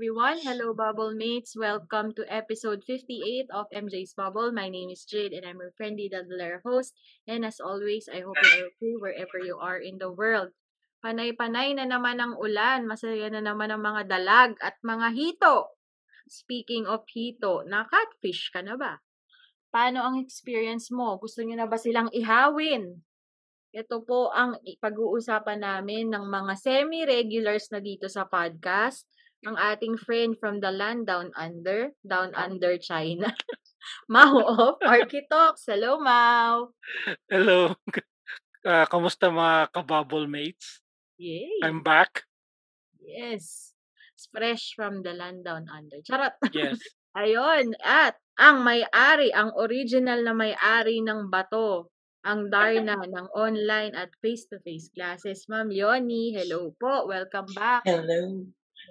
Everyone. Hello, Bubble Mates. Welcome to episode 58 of MJ's Bubble. My name is Jade, and I'm your friendly Dadler host. And as always, I hope you're okay wherever you are in the world. Panay-panay na naman ang ulan. Masaya na naman ang mga dalag at mga hito. Speaking of hito, na-catfish ka na ba? Paano ang experience mo? Gusto niyo na ba silang ihawin? Ito po ang pag-uusapan namin ng mga semi-regulars na dito sa podcast ang ating friend from the land down under, down under China. Mau of Architox. Hello, Mau. Hello. Uh, kamusta mga kabubble mates? Yay. I'm back. Yes. It's fresh from the land down under. Charot. Yes. Ayun. At ang may-ari, ang original na may-ari ng bato, ang Darna ng online at face-to-face classes. Ma'am Yoni, hello po. Welcome back. Hello.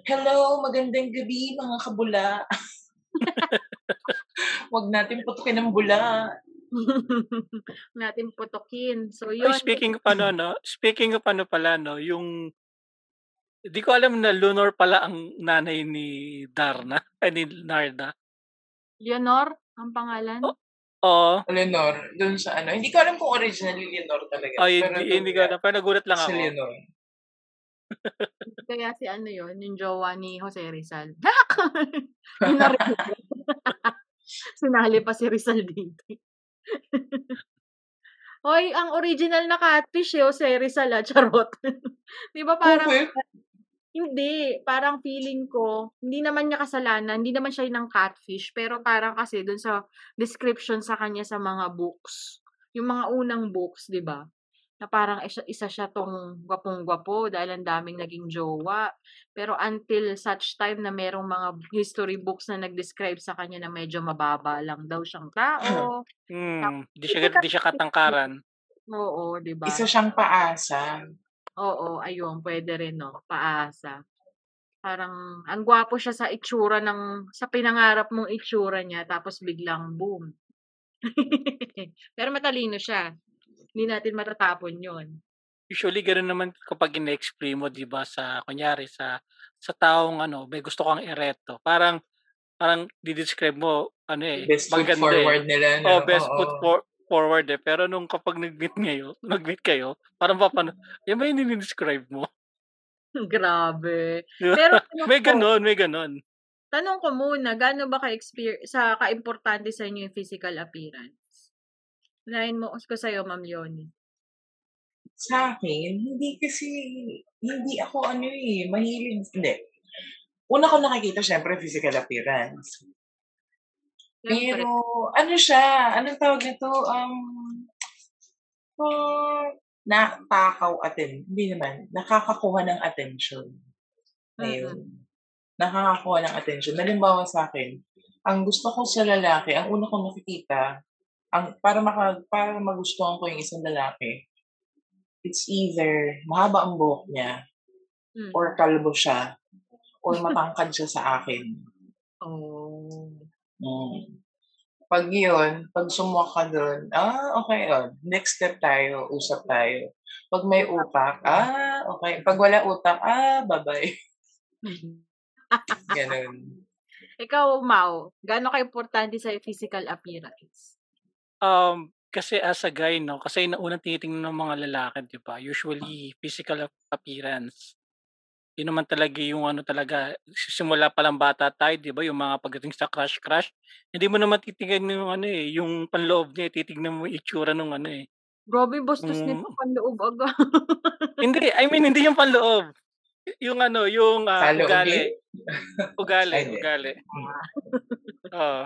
Hello, magandang gabi mga kabula. Huwag natin putukin ang bula. natin putokin. So, yun. speaking of ano, no? Speaking of ano pala, no? Yung Di ko alam na Lunor pala ang nanay ni Darna, ay ni Narda. Leonor, ang pangalan? Oh. Oo. Leonor, dun sa ano. Hindi ko alam kung originally Leonor talaga. Ay, Pero hindi, hindi ko alam. Pero nagulat lang Si ako. Leonor. Kaya si ano yun, yung jowa ni Jose Rizal. Yun na rin. Sinali pa si Rizal dito. Hoy, ang original na catfish eh, Jose Rizal ah, charot. Di ba parang, Okay. hindi, parang feeling ko, hindi naman niya kasalanan, hindi naman siya ng catfish, pero parang kasi dun sa description sa kanya sa mga books, yung mga unang books, di ba? Na parang isa, isa siya tong gwapong-gwapo dahil ang daming naging jowa. Pero until such time na merong mga history books na nag-describe sa kanya na medyo mababa lang daw siyang tao. Hmm, di siya, di siya katangkaran. Oo, di ba? Isa siyang paasa. Oo, ayun, pwede rin, no? Paasa. Parang, ang gwapo siya sa itsura ng, sa pinangarap mong itsura niya, tapos biglang boom. Pero matalino siya. Hindi natin matatapon yon. Usually, gano'n naman kapag ina-explain mo, di ba, sa, kunyari, sa, sa taong, ano, may gusto kang ereto. Parang, parang, di-describe mo, ano eh, Best foot maganda forward eh. nila. No? Oh, best Oo. foot for, forward eh. Pero nung kapag nag-meet ngayon, nag-meet kayo, parang papano, yan ba yung describe mo? Grabe. Pero may ganon, may ganon. tanong ko muna, gaano ba ka-experience, sa ka-importante sa inyo yung physical appearance? Unahin mo ko sa'yo, Ma'am Yoni. Sa akin, hindi kasi, hindi ako ano eh, mahilig, hindi. Una ko nakikita, syempre, physical appearance. Pero, ano siya, anong tawag nito, um, uh, natakaw atin, hindi naman, nakakakuha ng attention. Ayun. Nakakakuha ng attention. Halimbawa sa akin, ang gusto ko sa lalaki, ang una kong nakikita, ang, para, maka, para magustuhan ko yung isang lalaki, it's either mahaba ang buhok niya, Mm. or kalbo siya, or matangkad siya sa akin. Oh. Mm. Pag yun, pag sumuha ka doon, ah, okay yun. Next step tayo, usap tayo. Pag may utak, ah, okay. Pag wala utak, ah, bye-bye. Ganun. Ikaw, Mau, gaano ka-importante sa physical appearance? Um, kasi as a guy, no, kasi yung unang tinitingnan ng mga lalaki, di ba? Usually, physical ap- appearance. Yun naman talaga yung ano talaga, simula pa lang bata tayo, di ba? Yung mga pagdating sa crush-crush, hindi mo naman titignan yung ano eh, yung panloob niya, titignan mo yung itsura ng ano eh. Grabe, bastos Mm. nito panloob aga. Hindi, I mean, hindi yung panloob. Yung ano, yung ah, Salo ugali. Ugali, hindi. ugali. Oo.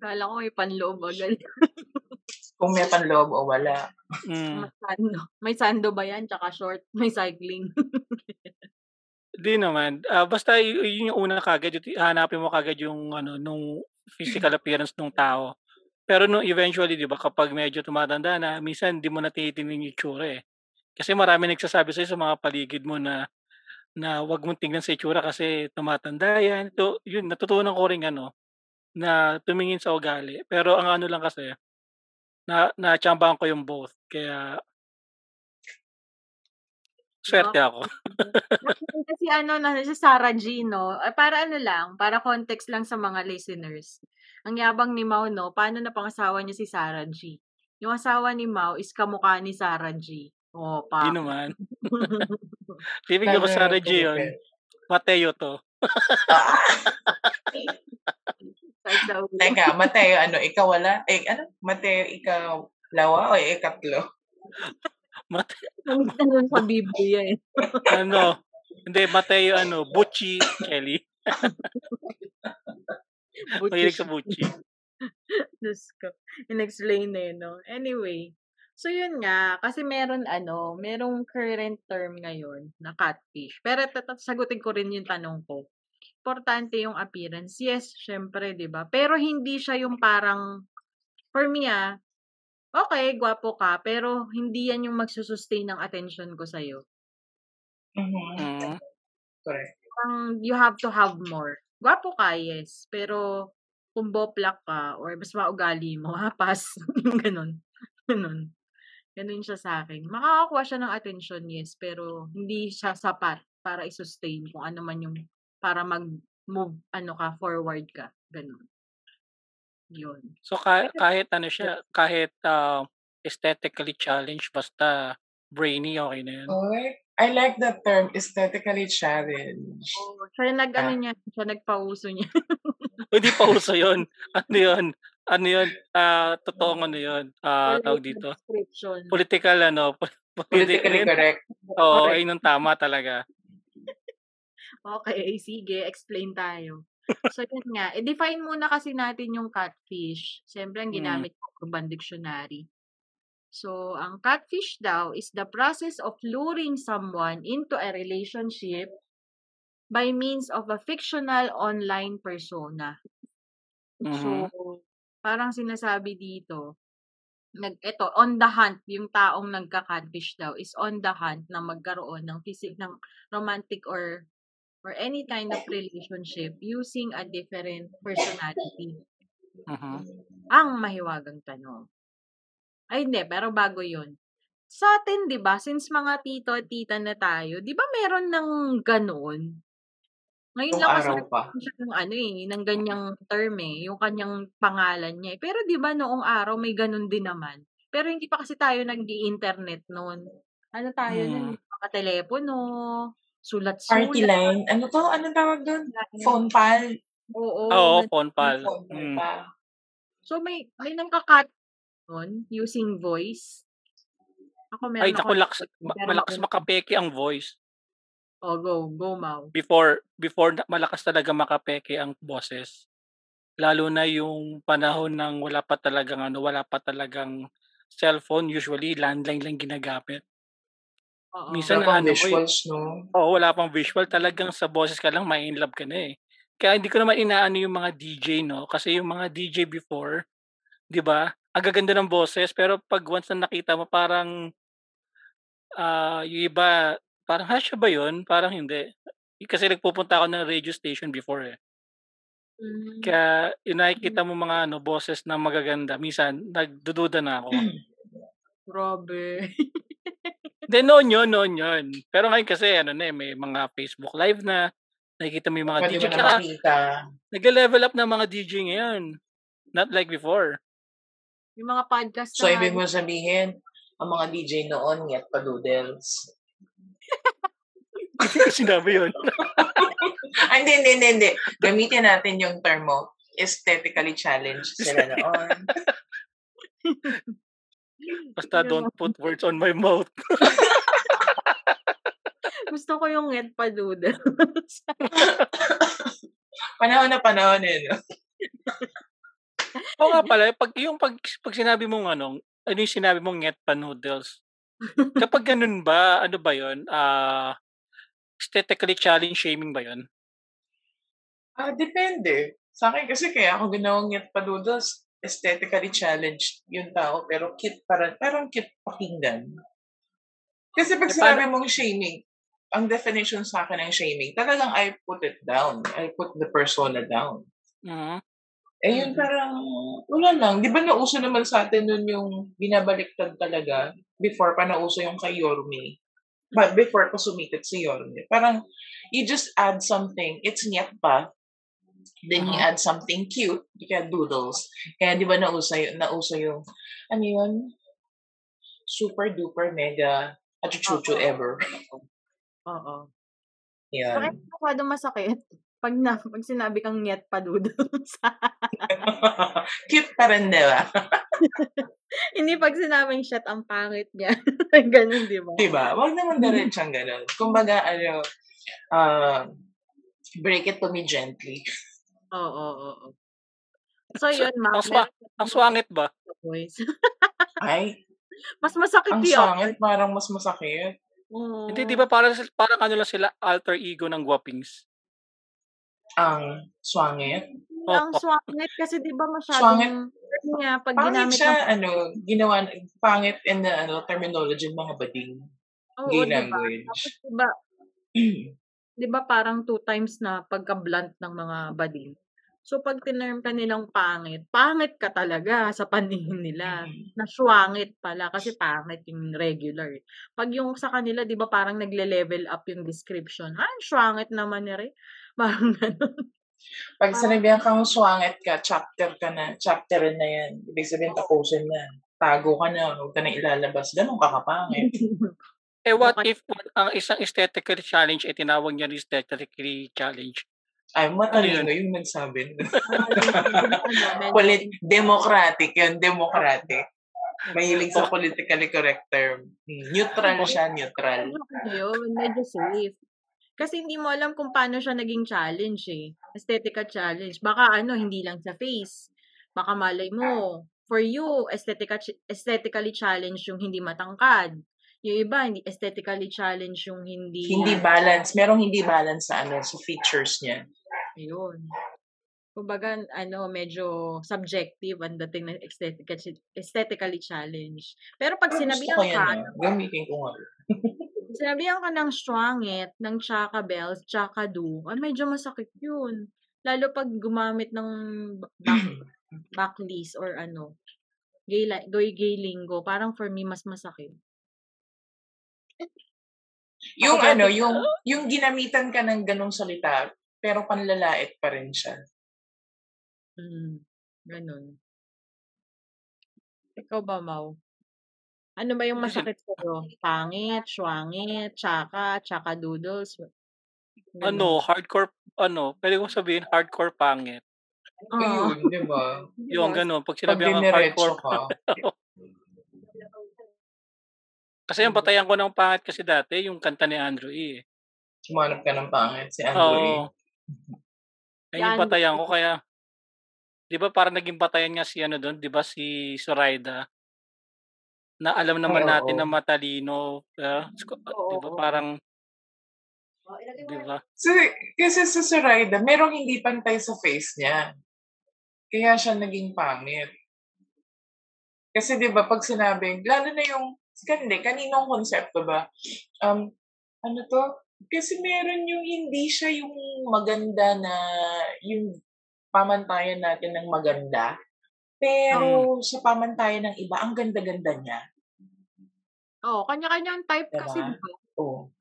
Kala ko may panloob agad. Kung may panloob o wala. Mm. May sando. May sando ba yan? Tsaka short. May cycling. Di naman. Ah, basta y- yun yung una kagad, yung- hanapin mo kagad yung ano nung physical appearance nung tao. Pero nung eventually 'di ba kapag medyo tumatanda na, minsan hindi mo na tinitingnan yung itsura, eh. Kasi maraming nagsasabi sa'yo sa mga paligid mo na na 'wag mong tingnan sa itsura kasi tumatanda 'yan. So, yun natutunan ko ring ano, na tumingin sa ugali. Pero ang ano lang kasi, na natsambahan ko yung both kaya No? swerte ako. Actually kasi ano na si Sarah G 'no, ah, para ano lang, para context lang sa mga listeners. Ang yabang ni Mau 'no, paano napangasawa niya si Sarah G. Yung asawa ni Mau is kamukha ni Sarah G. Oh, 'Di pak. naman. Feeling ko Sarah G yun. Mateo 'to. Teka, Mateo ano, ikawala? Eh, ano? Mateo ikalawa o ikatlo? Mate Gamit na nun sa Biblia, eh. ano, hindi Mateo ano, Butchie Kelly. Mahilig sa Butchie. Diyos ko. In-explain eh, no? Anyway. So, yun nga. Kasi meron ano, merong current term ngayon na catfish. Pero tata- sagutin ko rin yung tanong ko. Importante yung appearance. Yes, syempre, di ba? Pero hindi siya yung parang, for me ah, okay, gwapo ka, pero hindi yan yung magsusustain ng attention ko sa'yo. Mhm. Mm. Correct. Parang you have to have more. Gwapo ka, yes. Pero kung boplak ka or mas maugali mo, ha, pass. Ganun. Ganun. Ganun siya sa akin. Makakakuha siya ng attention, yes. Pero hindi siya sapat para i-sustain kung ano man yung para mag-move, ano ka, forward ka. Ganun. Yun. So ka kahit ano siya, kahit, ah, aesthetically challenged basta brainy, okey na yun? Oy, I like that term, aesthetically challenged. Oo, siya yung nag-ano Ah. niya, siya nagpauso niya. Hindi pa uso yun. Ano yun, ano yun, ah, totoong ano yun, ah, tawag dito, political ano, Politically correct. Oo, Correct. ayun ang tama talaga. Okay, sige, explain tayo. So, yun nga. I-define muna kasi natin yung catfish. Siyempre, ang Mm. ginamit ko Urban Dictionary. So, ang catfish daw is the process of luring someone into a relationship by means of a fictional online persona. So, Mhm. Parang sinasabi dito, nag eto, on the hunt, yung taong nagka-catfish daw is on the hunt na magkaroon ng physi ng romantic or or any kind of relationship using a different personality. Mhm. Ang mahiwagang tanong. Ay hindi, pero bago yun. Sa atin, 'di ba, since mga tito at tita na tayo, 'di ba meron ng gano'n? Ngayon Nung lang kasi araw pa. nagkaroon siya ng ano, eh, ng ganyang term, eh, yung kanyang pangalan niya, eh. Pero 'di ba noong araw may gano'n din naman. Pero hindi pa kasi tayo nag-i-internet no'n. Ano tayo no'n, Mm. mga telepono, Party sulat-sulat. line. Ano 'to, anong tawag? Line. Phone pal? Oo, Oo, gan phone pal. phone pal Mm. pa. So, may may nangka-cat nun using voice? Ako Ay meron naku, akong lakas napansin ma malakas makapeke ang voice. Oh, go. Go, Mau. Before before na malakas talaga makapeke ang boses. Lalo na yung panahon ng wala pa talagang ano, wala pa talagang cellphone, usually landline lang ginagamit. Oo. Minsan Wala pang ano eh visuals 'no? oo, wala pang visual, talagang sa boses ka lang ma-i-inlove ka na, eh. Kaya hindi ko naman inaano yung mga DJ 'no, kasi yung mga DJ before, 'di ba, ang gaganda ng boses pero 'pag once na nakita mo parang ah, yung iba parang, "Ha, siya ba yun?" Parang hindi. Kasi nagpupunta ako ng radio station before, eh. Hmm. Kaya yung Hmm. nakikita mong mga ano, boses na magaganda minsan nagdududa na ako. Grabe. Hindi, noon yun, noon yun. Pero ngayon kasi ano na, eh, may mga Facebook Live na, nakikita mo yung mga Puwede DJ, mo na nagle-level up na mga DJ ngayon, not like before. Yung mga podcast So, na nga ibig mo sabihin, ang mga DJ noon nget pa-doodles. Hindi ko sinabi yun. Hindi, hindi, hindi, hindi. Gamitin natin yung term mo, aesthetically challenged sila noon. Basta don't put words on my mouth. Gusto ko yung nget pa-doodles. Panahon na panahon, eh, 'no? Oo nga pala, pag yung pag pag sinabi mong ano, ano yung sinabi mong nget pa noodles. Kapag ganun ba, ano ba yun, ah, aesthetically challenged shaming ba yun? Ah, depende. Sa akin kasi kaya ako ginawang Yet Padudos, aesthetically challenged yung tao, pero cute parang, parang cute pakinggan. Kasi pag Eh, sinabi mong shaming, ang definition sa akin ng shaming, talagang I put it down. I put the persona down. Mhm. Eh yun Mm. parang, wala lang. Di ba nauso naman sa atin nun yung binabaliktad talaga before pa nauso yung kay Yorme. But before pa sumikat si Yorme. Parang, you just add something. It's niyat pa. Then you Mhm. add something cute. Kaya doodles. Kaya di ba nauso, y- nauso yung, ano yun? Super duper mega achuchuchu Oo. ever. Oo. Sa Yan. akin masyadong masakit pag na pag sinabi kang Yet Padudos. cute pa rin, di ba? Hindi pag sinabing shit ang pangit niya. Ganun, di ba? Diba? Wag naman diretsang ganun. Kumbaga, ano, uh, break it to me gently. Oo, oo, oo. So yun, ma'am. Ang, swa- ang swangit ba? boys. Ay, Mas masakit ang yun. sangit, parang mas masakit. Hindi, di ba parang, parang ano lang sila, alter ego ng guwapings? Ang swangit. Ang swangit kasi di ba Swangit. masyadong niya pag Pangit ginamit siya, ng ano, ginawa, pangit in the ano, terminology ng mga bading. Oo, Gay di ba? language. Tapos di ba, di ba parang two times na pagka-blunt ng mga bading. So pag tinerm ka nilang pangit, pangit ka talaga sa paningin nila. Na swangit pala kasi pangit yung regular. eh. Pag yung sa kanila, di ba parang nagle-level up yung description. Ah, swangit naman ni Ray. Parang ganun. Pag sinabihan kang swangit ka, chapter ka na, chapter na yan. Ibig sabihin, tapusin na. Tago ka na, huwag ka na ilalabas. Ganun ka kapangit. Eh what if ang isang aesthetically challenge ay tinawag niya aesthetically challenge? Ay, matalino Ano yung nagsabi. Polit democratic yun, democratic. Mahilig sa politically correct term. Neutral siya, neutral. Yun, medyo safe. Kasi hindi mo alam kung paano siya naging challenge eh. Aesthetica challenge. Baka ano, hindi lang sa face. Baka malay mo, for you, aesthetica, aesthetically challenge yung hindi matangkad. Yung iba, hindi aesthetically challenge yung hindi... Hindi balance. Merong hindi balance sa ano, sa features niya. Ayun. Kumbaga, ano, medyo subjective ang dating ng aesthetica, aesthetically challenge. Pero pag sinabihan ka, ah. Gamitin ko nga. Sinabihan ka ng strongit, ng tsaka bells, tsaka do, ah, medyo masakit yun. Lalo pag gumamit ng ba- back, backlist or ano, gay, gay, gay lingo, parang for me, mas masakit. Yung Ako ano, yung yung ginamitan ka ng ganong salita, pero panlalait pa rin siya. Mm, ganun. Ikaw ba, Mau? Ano ba yung masakit sa'yo? Pangit, swangit, tsaka, tsaka doodles? Ganun. Ano, hardcore, ano, pwede kong sabihin hardcore pangit. Oo. Ayun, di ba? Yung gano'n, pag sinabi ang hardcore, ka, kasi yung batayan ko ng pangit kasi dati, yung kanta ni Andrew E. eh. sumanap ka ng pangit si Andrew Oo. eh. Ayun yung Yan. batayan ko, kaya, di ba parang naging batayan nga si ano doon, di ba si Zoraida, na alam naman Oo. natin na matalino, ah, Oo, di ba oo. parang, di ba? So, kasi sa Zoraida, merong hindi pantay sa face niya. Kaya siya naging pangit. Kasi 'di ba pag sinabing, lalo na yung, hindi, kaninong konsepto ba? Um, ano to? Kasi meron yung hindi siya yung maganda na, yung pamantayan natin ng maganda. Pero sa pamantayan ng iba, ang ganda-ganda niya. Oo, kanya-kanyang type kasi, Diba? di ba? Oo.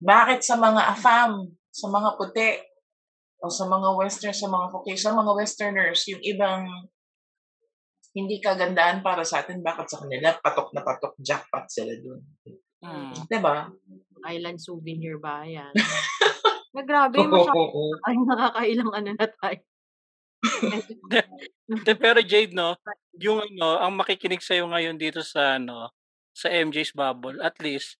Bakit sa mga AFAM, sa mga puti, o sa mga western, sa mga puti, sa mga westerners, yung ibang hindi kagandahan para sa atin, bakit sa kanila patok na patok, jackpot sila dun. Hmm. Diba? Island souvenir ba yan? na grabe, masyado ay nakakailang ano na tayo. De, pero Jade, no, yung ano, ang makikinig sa'yo ngayon dito sa ano, sa MJ's Bubble, at least,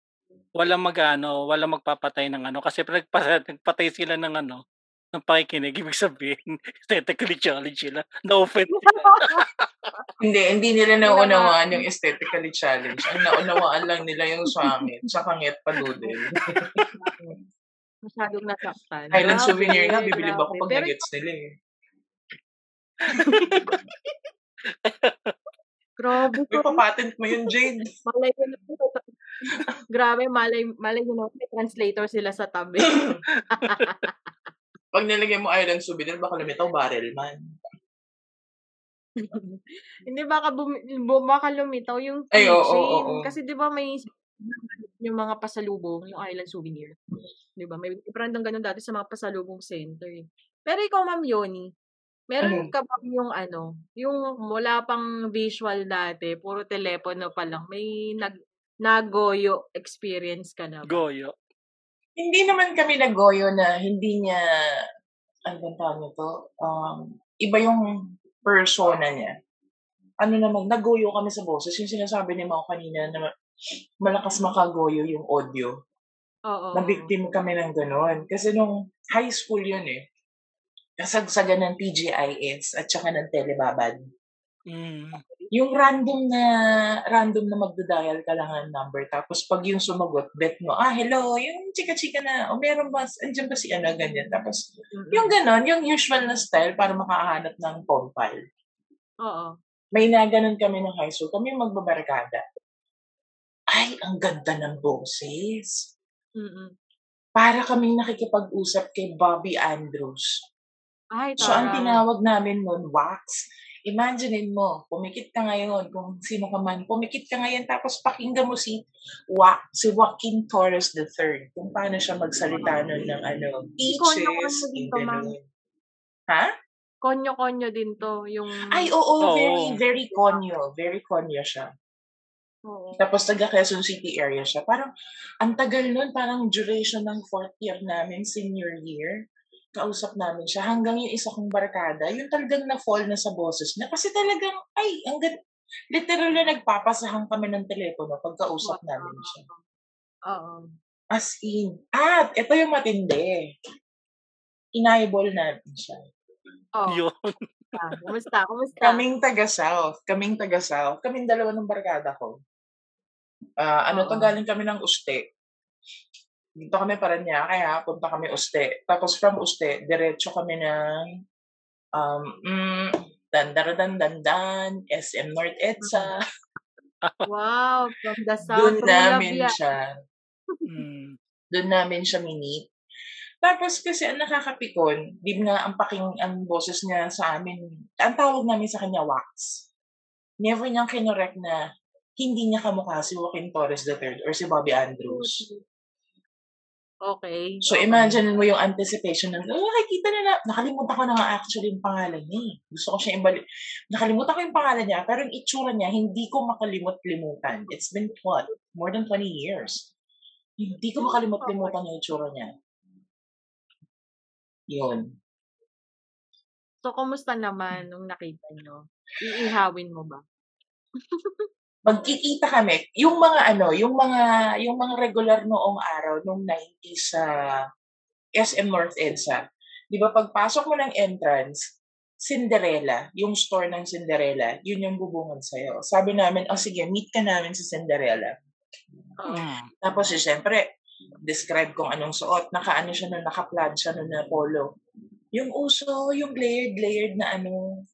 walang magano, walang magpapatay ng ano, kasi nagpatay sila ng ano, ng pakikinig, ibig sabihin, aesthetically challenge sila. No-offense. hindi, hindi nila naunawaan yung aesthetically challenge. Ang naunawaan lang nila yung swangit, tsaka ngit paludel. Masyadong nasaktan. Island Grabe, souvenir nga, bibili ba ako pag Pero nagets nila eh. Grabe ko. papatent mo yun, Jade. Malay na Grabe, malay, malay na may translator sila sa tabi. Pag nilagay mo island souvenir, baka lumitaw barrel man. Hindi baka bum, bu- baka lumitaw yung Ay, oo, oo, keychain. oo. Kasi 'di ba may yung mga pasalubong, yung island souvenir. 'Di ba? May brand ng ganun dati sa mga pasalubong center. eh. Pero ikaw, Ma'am Yoni, meron Mhm. ka bang yung ano, yung wala pang visual dati, puro telepono pa lang, may nag nagoyo experience ka na ba? Goyo. Hindi naman kami nagoyo na hindi niya, ano bang tawag nito? Um, iba yung persona niya. Ano naman, nagoyo kami sa boses. Yung sinasabi ni Mau kanina na malakas makagoyo yung audio. Oo. Na-victim kami ng ganun. Kasi nung high school yun eh. Kasagsagan ng TGIS at saka ng Telebabad. Mm. Yung random na random na magda-dial ka lang ng number tapos pag yung sumagot, bet mo, ah, hello, yung chika-chika na, o meron ba, andyan ba si ano, ganyan. Tapos, yung ganon, yung usual na style para makahanap ng compile. Oo. May na ganun kami ng high school, kami magbabarkada. Ay, ang ganda ng boses. Mm-mm. Para kaming nakikipag-usap kay Bobby Andrews. Ay, So, ang tinawag namin nun, wax. Imaginein mo, pumikit ka ngayon, kung sino ka man, pumikit ka ngayon, tapos pakinggan mo si, Wa, si Joaquin Torres III, kung paano siya magsalita nun ng ano, peaches, ganun. Ha? Konyo-konyo din to, yung... Ay, oo, Oo. very, very konyo. Very konyo siya. Oo. Tapos taga Quezon City area siya. Parang, ang tagal nun, parang duration ng fourth year namin, senior year. Kausap namin siya. Hanggang yung isa kong barkada, yung talagang na-fall na sa boses niya. Kasi talagang, ay, ang gan- literal na nagpapasahan kami ng telepono pagkausap namin siya. Oo. As in. At, ito yung matindi. Inayeball namin siya. Oo. Yun. Ah, Kumusta? Kumusta? Kaming taga-South. Kaming taga-South. Kaming dalawa ng barkada ko. Ah, ano to, Oo. galing kami ng Uste. Dito kami Paranaque, ha? Punta kami Uste. Tapos from Uste, diretso kami ng um, mm, Dandaradan Dandan, SM North EDSA. Wow, from the south. Doon namin Labia. siya. Mm. Doon namin siya minit. Tapos kasi ang nakakapikon, di nga ang paking ang boses niya sa amin, ang tawag namin sa kanya wax. Never niyang kinorek na hindi niya kamukha si Joaquin Torres III or si Bobby Andrews. Okay. So okay. imagine mo yung anticipation ng, oh, nakikita na na, nakalimutan ko na nga actually yung pangalan niya. eh. Gusto ko siya ibalik. Nakalimutan ko yung pangalan niya, pero yung itsura niya, hindi ko makalimot-limutan. It's been what? More than 20 years. Hindi ko makalimot-limutan yung itsura niya. Yun. So, kumusta naman nung nakita nyo? Iihawin mo ba? Magkikita kami. Yung mga ano, yung mga yung mga regular noong araw nung 90s sa SM North EDSA. 'Di ba pagpasok mo ng entrance, Cinderella, yung store ng Cinderella, yun yung bubungad sa'yo. Sabi namin, oh sige, meet ka namin sa Cinderella. Mm. Tapos eh, syempre, describe kung anong suot. Naka-ano siya nun, naka-plaid siya nun na polo. Yung uso, yung layered, layered na ano,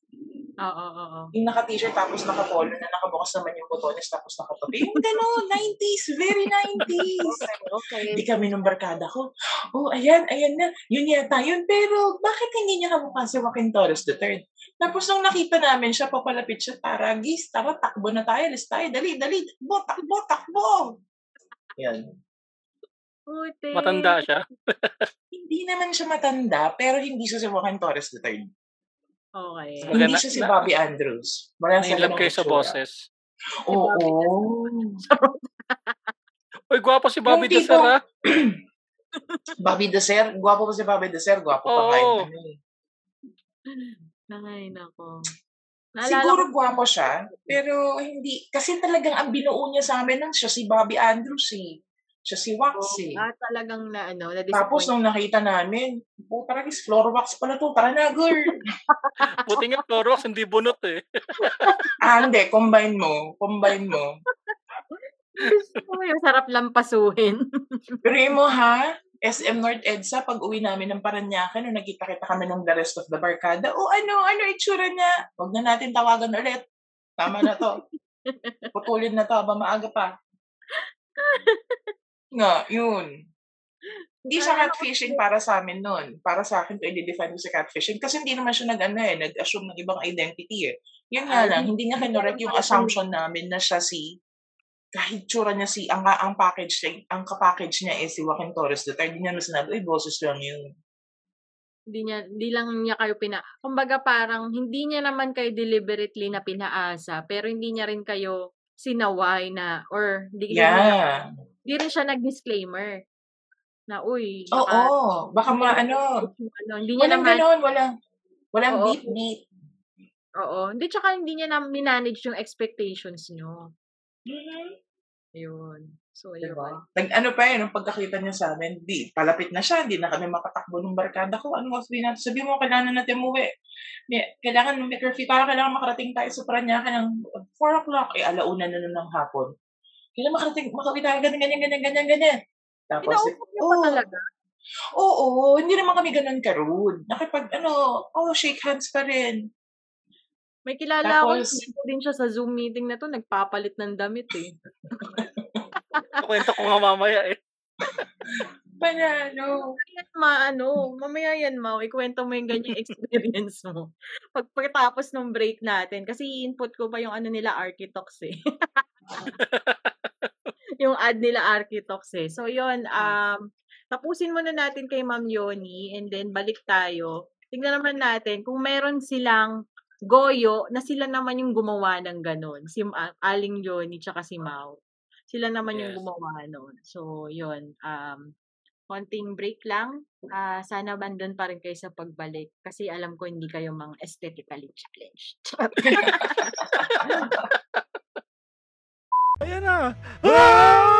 Oo, oo, oo. yung naka-t-shirt tapos naka-polo na nakabukas naman yung botones tapos nakatabi. Yung gano'n, 90s, very 90s. Okay. Hindi kami ng barkada ko. Oh, ayan, ayan na. Yun yata yun. Pero bakit hindi niya kamukha si Joaquin Torres III? Tapos nung nakita namin siya, papalapit siya, tara, gis, tara, takbo na tayo, alis tayo, dali, dali, takbo, takbo, takbo. Yan. Puti. Matanda siya. Hindi naman siya matanda, pero hindi siya si Joaquin Torres III. Okay. Maganda- Hindi siya si Bobby Andrews. Wala sa ganong kayo sa boses. Oo. Uy, gwapo si Bobby Yung De Ser, tipong- ah. Bobby Deser, gwapo pa si Bobby Deser, gwapo pa kahit ano eh. Ay, nako. Naalala Siguro ko, gwapo siya, pero hindi, kasi talagang ang binuo niya sa amin nun, siya si Bobby Andrews eh. Siya si Wax eh. ah, talagang na, ano, Tapos na-disappoint. nung nakita namin, po, parang is floor wax pala to, tara na girl. Buti nga, Clorox, hindi bunot eh. ah, hindi, combine mo, combine mo. Yung sarap lang pasuhin. Pero mo ha, SM North EDSA, pag-uwi namin ng Paranaque, nung nagkita-kita kami ng the rest of the barkada, "Oh, ano, ano itsura niya? Wag na natin tawagan ulit. Tama na 'to. Putulin na 'to habang maaga pa." Nga, yun. Hindi siya catfishing para sa'min nun. Para sa'kin, ide-define ko sa catfishing kasi hindi naman siya nag-ano, eh, nag-assume ng ibang identity, eh. Yun nga lang, hindi niya kinorek yung assumption namin na siya si kahit tsura niya si ang ang package niya ang ka-package niya is si Joaquin Torres III, hindi niya naman sinabi, "Uy, boses lang yun." Hindi niya hindi lang niya kayo pina kumbaga parang hindi niya naman kayo deliberately na pinaasa, pero hindi niya rin kayo sinaway na or hindi rin niya Yeah. Hindi rin siya nag-disclaimer na, "Uy, Oo, baka baka hindi naman maano yung ano." Hindi niya walang naman gano'n, walang walang Oo. beep. Oo, hindi tsaka hindi niya na minanage yung expectations niyo. Mhm. Ayun. So, 'Di ayun. ba? Nag-ano pa, eh, nung pagkakita niya sa'min, 'di palapit na siya, hindi na kami makatakbo nung barkada ko, "Anong sabihin natin?" "Sabihin mo kailangan na natin umuwi. Kailangan may curfew tayo, kailangan makarating tayo sa Paranaque ng 4:00." Eh, 1:00 na nun ng hapon. "Kailangan makarating makauwi tayo ganyan, ganyan, ganyan, ganyan, ganyan." Tapos, Kinausap niyo pa oh, talaga? oo, hindi naman kami gano'n ka-rude. Nakipag-ano, oh, shake hands pa rin. May kilala ako, Tapos nandito din siya sa Zoom meeting na 'to, nagpapalit ng damit, eh. Kukuwento ko nga mamaya, eh. Panalo. Mamaya ma-ano, mamaya yan, Mau, ikuwento mo yung ganyang experience mo. Pag pagkatapos nung break natin, kasi i-input ko pa yung ano nila, Architox, eh. Yung ad nila, Architox, eh. So, yun, um, tapusin muna natin kay Ma'am Yoni and then balik tayo. Tingnan naman natin kung meron silang goyo na sila naman yung gumawa ng gano'n, si Aling Yoni tsaka si Mau. Sila naman yung Yes. gumawa nun. So, yun, um, konting break lang. Ah, sana nandun pa rin kayo sa pagbalik kasi alam ko hindi kayo mga aesthetically challenged. Ayan na! Ah!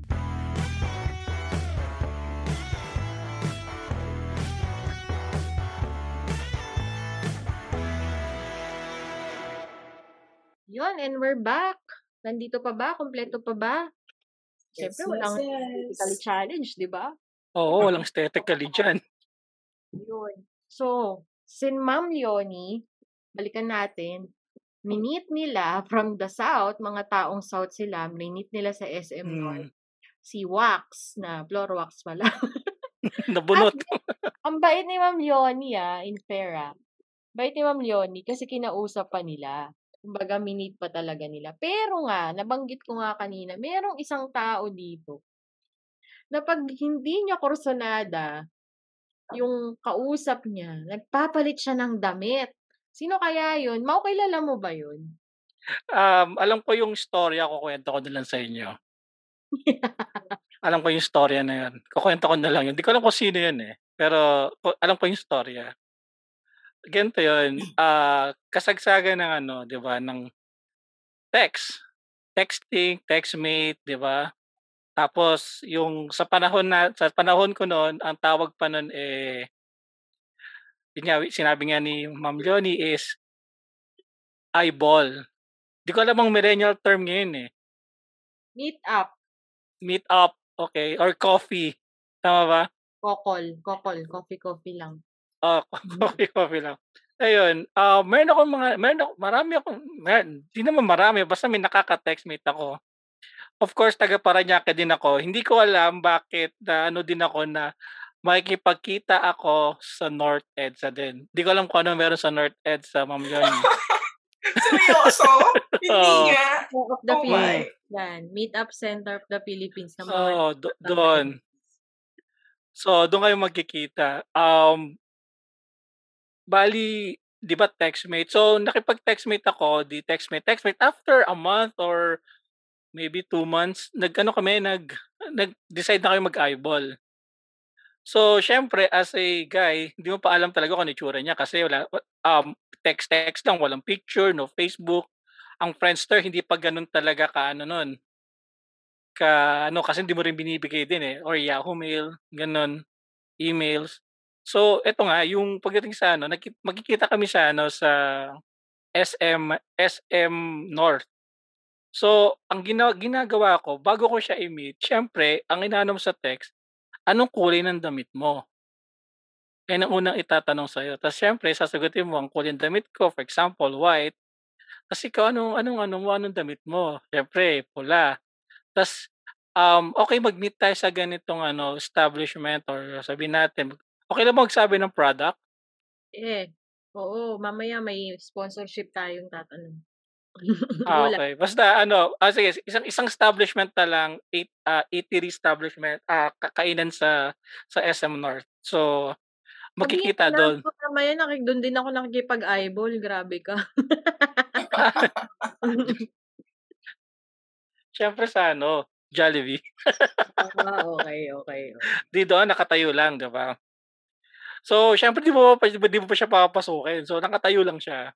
Yun, and we're back. Nandito pa ba? Kompleto pa ba? Siyempre, yes, walang yes. aesthetically challenged, di ba? Oo, walang aesthetically dyan. Yun. So, sin Ma'am Leonie, balikan natin, minit nila from the south, mga taong south sila, minit nila sa SM North, Hmm. si Wax, na floor wax pala. Nabunot. Ang bait ni Ma'am Leonie, ah, in fair, ah. Bait ni Ma'am Leonie kasi kinausap pa nila. Kumbaga, minit pa talaga nila. Pero nga, nabanggit ko nga kanina, merong isang tao dito na pag hindi niya kursonada, yung kausap niya, nagpapalit siya ng damit. Sino kaya yun? Mau, kilala mo ba yun? Um, alam ko yung storya, kukwento ko na lang sa inyo. alam ko yung storya na yun. Kukwento ko na lang yun. Hindi ko alam kung sino yun eh. Pero alam ko yung storya. Ganito yun. ah kasagsagan ng ano, di ba, ng text. Texting, textmate, di ba? Tapos, yung sa panahon na, sa panahon ko noon, ang tawag pa noon eh, yun nga, sinabi nga ni Ma'am Leonie is eyeball. Di ko alam ang millennial term ngayon eh. Meet up. Meet up, okay, or coffee. Tama ba? Kokol. Kokol. Coffee-coffee lang. Oh, coffee, coffee lang. Ayun, ah meron ako mga, meron ako, marami ako, meron, di naman marami, basta may nakaka-textmate ako. Of course, taga Paranaque din ako. Hindi ko alam bakit na ano din ako na makikipagkita ako sa North EDSA din. Di ko alam kung ano meron sa North EDSA, Ma'am Yoni. Seryoso? Hindi Oo. nga. of the Oh my. Philippines. Yan. Meetup Center of the Philippines na mga Oo, do- doon. So, doon kayo magkikita. Um, bali, di ba textmate? So, nakipag-textmate ako, di textmate. Textmate after a month or maybe two months, nag-ano kami, nag, nag-decide na kayo mag-eyeball. So, syempre, as a guy, hindi mo pa alam talaga kung ano itsura niya kasi wala, um, text-text lang, walang picture, no Facebook. Ang Friendster, hindi pa ganun talaga ka, ano nun, ka, ano, kasi hindi mo rin binibigay din eh, or Yahoo Mail, ganun, emails. So, eto nga, yung pagdating sa ano, nagki- magkikita kami sa ano, sa SM, SM North. So, ang gina- ginagawa ko, bago ko siya i-meet, syempre, ang inanom sa text, anong kulay ng damit mo? Yan ang unang itatanong sa'yo. Tapos syempre, sasagutin mo ang kulay ng damit ko. For example, white. Tapos ikaw, anong, anong, anong, anong damit mo? Syempre, pula. Tapos, um, okay, mag-meet tayo sa ganitong ano, establishment or sabihin natin, okay lang magsabi ng product? Eh, oo, mamaya may sponsorship tayong tatanong. Ah, okay. Basta ano, ah, sige, isang isang establishment na lang, eight, ah, eatery establishment, ah, kakainan sa sa SM North. So, mo doon. Mamaya nakik doon din ako nakikipag-eyeball. Grabe ka. Siyempre sa ano, Jollibee. ah, okay, okay. okay. Di doon, nakatayo lang, di ba? So, syempre, di mo, pa, di mo pa siya papapasukin. So, nakatayo lang siya.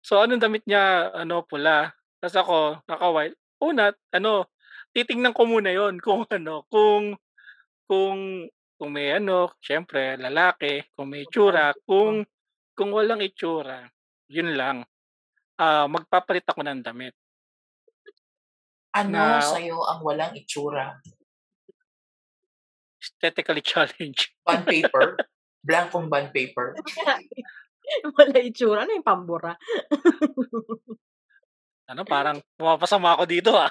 So, anong damit niya? Ano, pula. Tapos ako, naka-white. Una, ano, titingnan ko muna yon kung ano, kung, kung, kung may ano, syempre, lalaki, kung may itsura, kung, kung walang itsura, yun lang. Ah, magpapalit ako ng damit. Ano Na- sa'yo ang walang itsura? Aesthetically challenged. Bond paper? Blankong bond paper? Wala itsura. Ano yung pambura? Ano, parang pumapasama ako dito ah.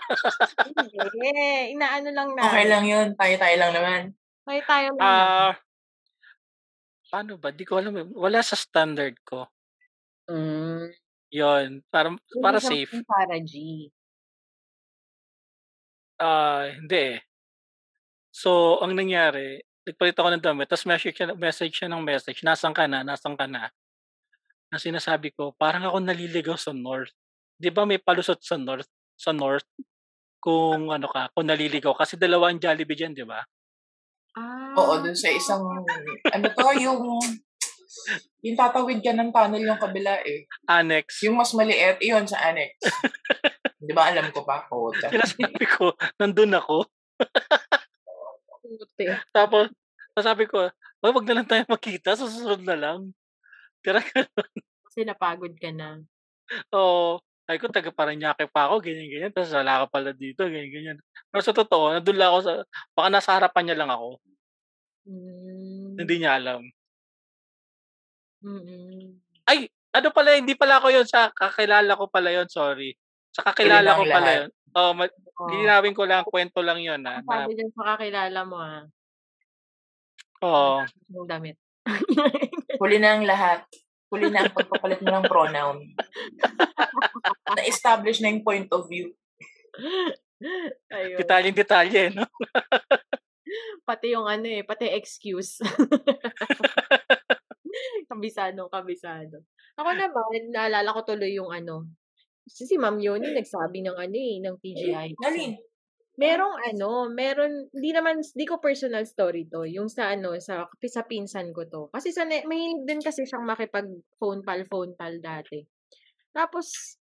Hindi. Inaano lang na. Okay lang yun. Tayo-tayo lang naman. Tayo tayo lang. Ah, paano ba? Di ko alam. eh. Wala sa standard ko. mm. Yon, para Hindi para siya safe. Para G. Ah, hindi eh. So, ang nangyari, nagpalit ako ng damit, tapos message siya, message siya ng message, nasan ka na, nasan ka na. Na sinasabi ko, parang ako naliligaw sa North. Di ba may palusot sa North? Sa North? Kung ano ka, kung naliligaw. Kasi dalawa ang Jollibee dyan, di ba? Ah. Oo, dun sa isang, ano to, yung, yung tatawid ka ng tunnel yung kabila eh. Annex. Yung mas maliit, iyon sa annex. Di ba alam ko pa? Oo. Sinasabi ko, nandun ako. Puti. Tapos, sabi ko, "Uy, wag na lang tayo magkita, susunod na lang. Tira Kasi napagod ka na. Oo. Sabi ko, taga Paranaque pa ako, ganyan-ganyan. Tapos wala ka pala dito, ganyan-ganyan. Pero sa totoo, nandun lang ako sa, baka nasa harapan niya lang ako. Mm. Hindi niya alam. Mm-mm. Ay, ano pala, hindi pala ako yun. Sa kakilala ko pala yun, sorry. Sa kakilala ko pala lahat. yun. Oo, ma- Oh. ko lang, kwento lang yun. Ha, Ang na, sabi dyan sa kakilala mo ah. Oo. Yung damit. Huli na ang lahat. Huli na ang pagpapalit mo ng pronoun. Na-establish na yung point of view. Ayun. Detalyeng-detalye, no? Pati yung ano eh, pati excuse. kabisado, kabisado. Ako naman, naalala ko tuloy yung ano. Si, Ma'am Yoni nagsabi ng ano eh, ng TGI. Nalin? Merong ano, meron, hindi naman, di ko personal story to, yung sa ano, sa, sa pinsan ko to. Kasi sa, ne- mahilig din kasi siyang makipag phone pal, phone pal dati. Tapos,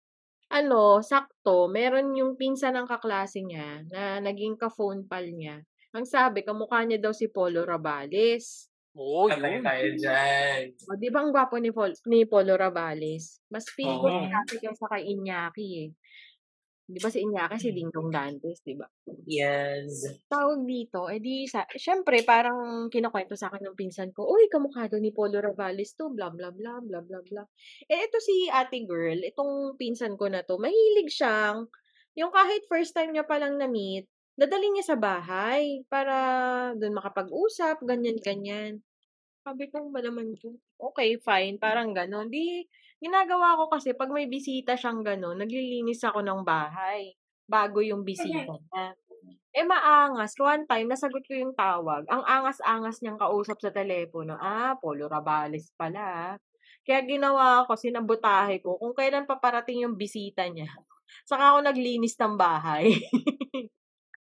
ano, sakto, meron yung pinsan ng kaklase niya na naging ka-phone pal niya. Ang sabi, kamukha niya daw si Polo Rabales. Oo, Patay yun. tayo dyan. O, di ba ang gwapo ni, Pol- ni Polo Rabales? Mas feel ko Oo. si Ate kaysa kay Iñaki eh. Di ba si Iñaki si Dingdong Dantes, di ba? Yes. tawag dito, eh di, sa, syempre, parang kinakwento sa akin ng pinsan ko, uy, kamukha daw ni Polo Ravales to, bla bla bla, bla bla bla. Eh, ito si ate girl, itong pinsan ko na to, mahilig siyang, yung kahit first time niya palang na-meet, dadalhin niya sa bahay para do'n makapag-usap, ganyan-ganyan. Sabi ko ba naman 'to, okey fine, parang gano'n. 'Di ginagawa ko kasi 'pag may bisita siyang gano'n, naglilinis ako ng bahay, bago yung bisita niya. Eh, maangas, one time nasagot ko yung tawag, ang angas-angas niyang kausap sa telepono, ah, Polo Rabales pala, ah. Kaya ginawa ko, sinabotahe ko kung kailan paparating yung bisita niya, saka ako naglinis ng bahay.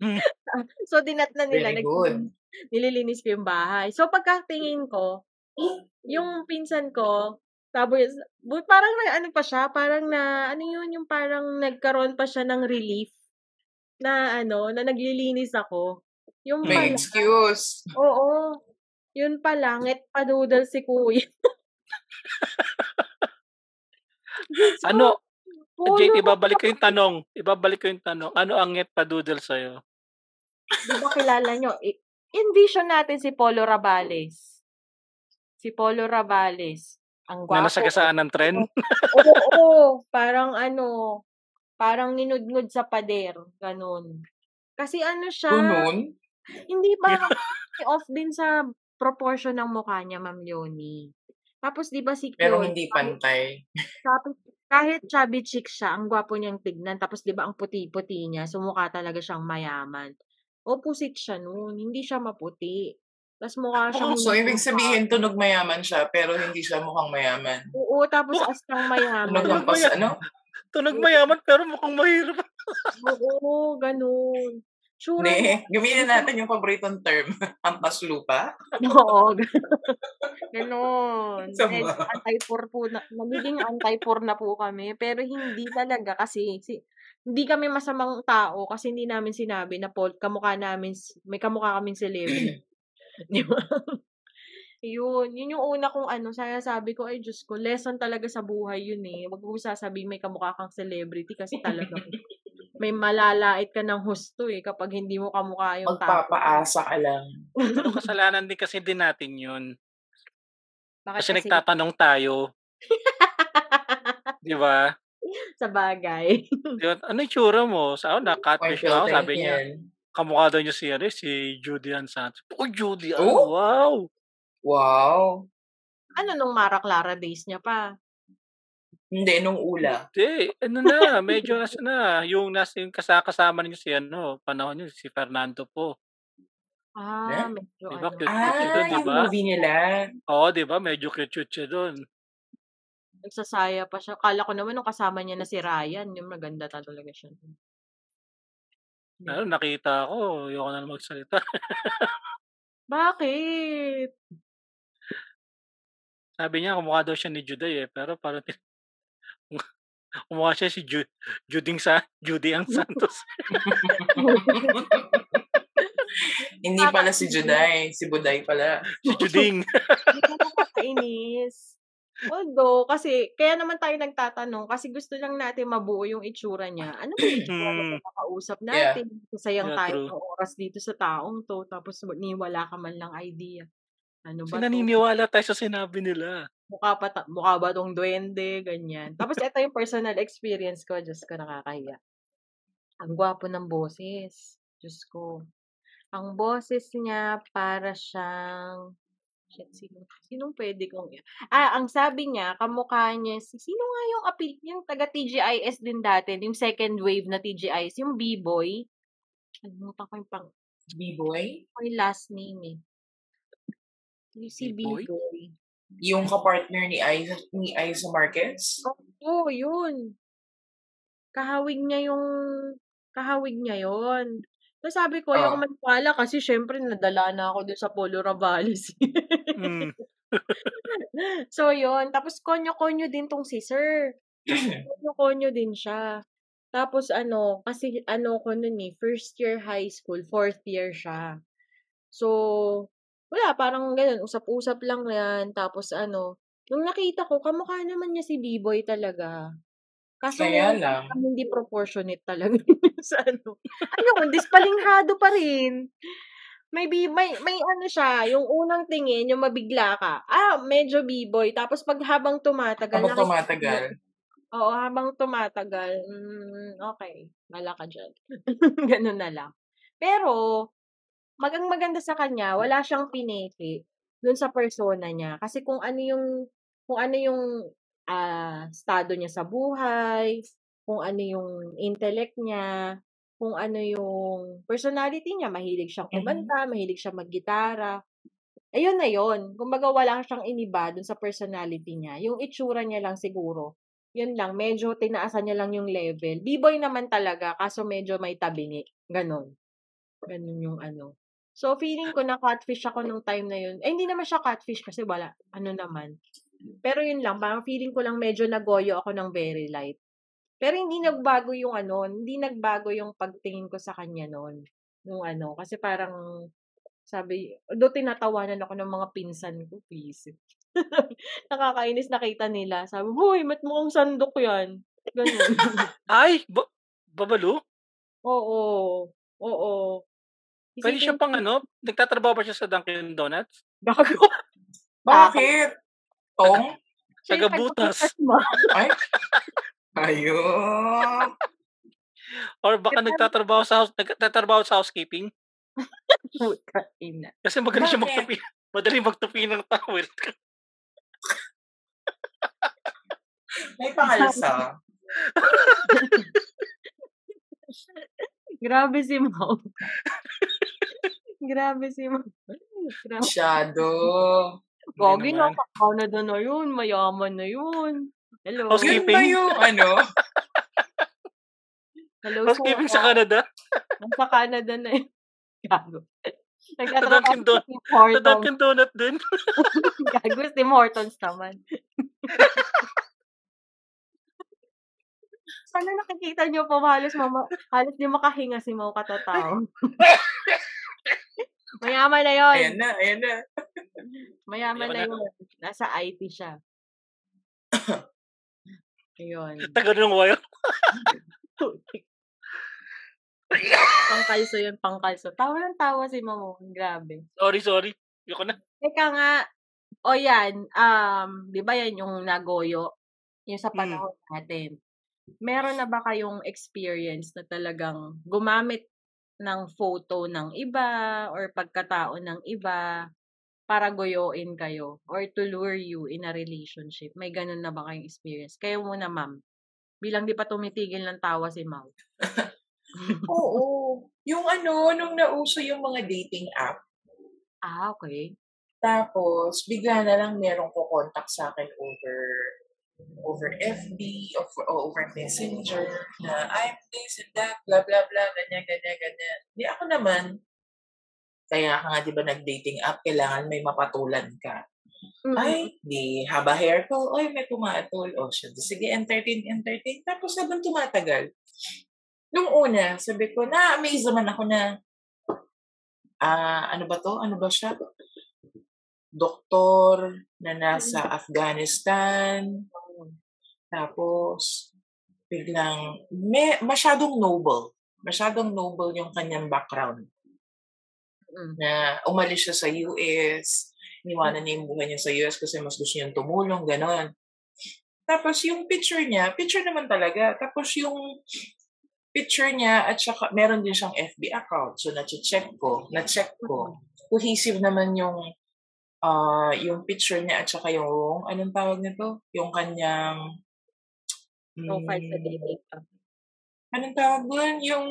Hmm. So, dinat-na nila, Very nag good. nililinis ko yung bahay. So, pagkatingin ko, yung pinsan ko, tapos bu parang na-ano pa siya, parang na ano yun, yung parang nagkaroon pa siya ng relief na ano, na naglilinis ako. Yung May pala excuse. oo, yun pala nget-pa-noodle si kuya. Ano, Polo Jade, ibabalik ko yung tanong. Ibabalik ko yung tanong. Ano ang nget pa-doodle sa'yo? 'Di ba kilala niyo, i envision natin si Polo Rabales. Si Polo Rabales, ang Na gwapo. nasagasaan ng tren? Oo, parang ano, parang ninudngod sa pader, gano'n. Kasi ano siya, Gano'n? hindi parang off din sa proportion ng mukha niya, Ma'am Leonie. Tapos 'di ba si Pero Chloe, hindi kahit pantay. tapos kahit chubby chick siya, ang gwapo niyang tignan. Tapos 'di ba ang puti-puti niya, so mukha talaga siyang mayaman. Opposite siya nun, hindi siya maputi. Tas mukha siyang Oh, so ibig sabihin tunog mayaman siya pero hindi siya mukhang mayaman. Oo, tapos as siyang mayaman. Tunog ang pas ano? Tunog mayaman pero mukhang mahirap. Oo, gano'n. Tsura niya Ne, gamitin natin yung paboritong term, ampas lupa. oo, gano'n. Sama. Medyo anti-poor po na nagiging anti-poor na po kami, pero hindi talaga kasi si hindi kami masamang tao kasi hindi namin sinabi na Paul kamukha namin may kamukha kaming celebrity. 'Di ba? Yun, yun yung una kong ano, kaya sabi ko, "Ay Diyos ko, lesson talaga sa buhay yun, eh. Wag mo sasabihing may kamukha kang celebrity kasi talagang may malalait ka ng husto, eh, kapag hindi mo kamukha yung tao." Magpapaasa ka lang. Pero kasalanan din kasi din natin yun. Bakit Kasi kasi nagtatanong tayo. Di ba? Sabagay. Di ba, ano yung tsura mo? Sa ako, Point na-catfish ako. Sabi niya, taken. Kamukha daw niya si, ano, si Judy Ann Santos. Oh, Judy Ann, Oh? wow! Wow. Ano nung Mara Clara days niya pa? Hindi, nung ula. Hindi, ano na, medyo nasa na. Yung nasa yung kasakasama niyo si ano, panahon niyo, si Fernando po. Ah, medyo Di ba, ano. cute cute Ah, doon, di yung movie nila. Oo, di ba? Medyo cute cute siya doon. Nagsasaya pa siya. Kala ko naman nung kasama niya na si Ryan, yung maganda ta talaga siya. Pero nakita ko, ayoko na magsalita. Bakit? Sabi niya, kumukha daw siya ni Juday eh. Pero parang, kumukha siya si Ju Juding sa Judy ang Santos. Hindi pala si Juday, si Buday pala. si Juding. Nakakainis. Although, kasi, kaya naman tayo nagtatanong, kasi gusto lang natin mabuo yung itsura niya. Ano ba yung itsura Hmm. na nakakausap Yeah. natin? Sayang Yeah, tayo ng oras dito sa taong to, tapos ni wala ka man lang idea. Ano ba to? naniniwala tayo sa sinabi nila. Mukha, pa ta- mukha ba tong duwende? Ganyan. Tapos ito yung personal experience ko. Diyos ko, nakakahiya. Ang gwapo ng boses. Diyos ko. Ang boses niya para siyang shit, sino, sinong pwede kong ah, ang sabi niya, kamukha niya, si, sino nga yung appeal, yung taga TGIS din dati, yung second wave na TGIS, yung B-boy. Alimutan ko yung pang, B-boy? yung last name eh. Yung si B-boy? B-boy. Yung kapartner ni Aiza, ni Aiza Marquez? Oo, yun. Kahawig niya yung, kahawig niya yon. So sabi ko, Oh. yung maniwala kasi syempre nadala na ako dun sa Polo Ravales. Mm. so yun, tapos konyo-konyo din tong si Sir. Konyo-konyo din siya. Tapos ano, kasi ano ko nun eh, first year high school, fourth year siya. So, wala, parang ganun, usap-usap lang yan. Tapos ano, nung nakita ko, kamukha naman niya si B-Boy talaga. Kaso Kaya lang. hindi proportionate talaga sa ano. Ayun, dispalinghado pa rin. May, bi- may, may ano siya, yung unang tingin, yung mabigla ka. Ah, medyo B-boy. Tapos pag habang tumatagal, Habang tumatagal. Oo, habang tumatagal, mm, okay, wala ka dyan. Ganun na lang. Pero, magang maganda sa kanya, wala siyang pineke dun sa persona niya. Kasi kung ano yung, kung ano yung ah, estado niya sa buhay, kung ano yung intellect niya, kung ano yung personality niya, mahilig siyang Mhm. kumanta, mahilig siyang maggitara. Ayun na yun. Kumbaga wala siyang iniba dun sa personality niya. Yung itsura niya lang siguro. Yun lang, medyo tinaasan niya lang yung level. B-boy naman talaga, kaso medyo may tabingi. Ganon. Ganon yung ano. So, feeling ko na catfish ako nung time na yun. Eh, hindi naman siya catfish kasi wala. Ano naman. Pero yun lang, parang feeling ko lang medyo nagoyo ako ng very light. Pero hindi nagbago yung ano, hindi nagbago yung pagtingin ko sa kanya noon. Nung ano, kasi parang sabi, do tinatawanan ako ng mga pinsan ko, please. Nakakainis nakita nila. Sabi, boy, mat mukhang sandok yan. Ganun. Ay, ba- babalo? Oo. Oo. Pwede siya Isipin pang ano, nagtatrabaho ba siya sa Dunkin' Donuts? Gago. Bakit? Tong? Taga-butas mo. Ay. Ayun. Or baka Diba? nagtatrabaho sa house, nagtatrabaho sa housekeeping? Kasi magaling siya magtupi. Madali magtupi ng towel. May pangalsa. Grabe si Mau. Grabe si Mau. Grabe. Masyado. Gogi na, naman. Canada na yun. Mayaman na yun. Hello. House- Yun ba yung ano? Hello, Housekeeping sa Soko. Canada? Nasa Canada na yun. Gago. Sa Dunkin' Don- si Sa. Dunkin' Donut din. Gago si Hortons naman. Sana nakikita niyo po, halos, mama, halos di makahinga si Mau Katatao. Mayaman na yun. Ayan na, ayan na. Mayaman na Mayaman yun. Nasa IT siya. Ayun. Taga ng wire. pangkalso yun, pangkalso. Tawa ng tawa si Mamo. Grabe. Sorry, sorry. Yoko na. Teka nga, o yan, um, di ba yan yung nagoyo? Yung sa Mm. panahon natin. Meron na ba kayong experience na talagang gumamit ng photo ng iba or pagkatao ng iba para goyoin kayo or to lure you in a relationship? May ganun na ba kayong experience? Kayo muna, ma'am. Bilang di pa tumitigil ng tawa si Mau. Oo. Yung ano, nung nauso yung mga dating app, ah, okay. tapos bigla na lang merong kukontak sa akin over over FB, over, over Messenger, na I'm this and that, blah, blah, blah, ganyan, ganyan, ganyan. Di ako naman, kaya ka nga, di ba, nag-dating app, kailangan may mapatulan ka. Mm-mm. Ay, di, haba hair ko, ay, may pumatol. O, siya, sige, entertain, entertain. Tapos habang tumatagal, nung una, sabi ko, na-amaze naman ako na, ah, ano ba to? Ano ba siya? Doktor na nasa Afghanistan. Tapos, biglang, may, masyadong noble. Masyadong noble yung kanyang background. Mm. Na umalis siya sa US, iniwanan niya yung buhay niya sa US kasi mas gusto niyang tumulong, ganon. Tapos yung picture niya, picture naman talaga. Tapos yung picture niya at saka meron din siyang FB account. So na-check ko, na-check ko. Cohesive naman yung ah yung picture niya at saka yung anong tawag nito? Yung kanyang Profile sa mm, dating app. Anong tawag doon? Yung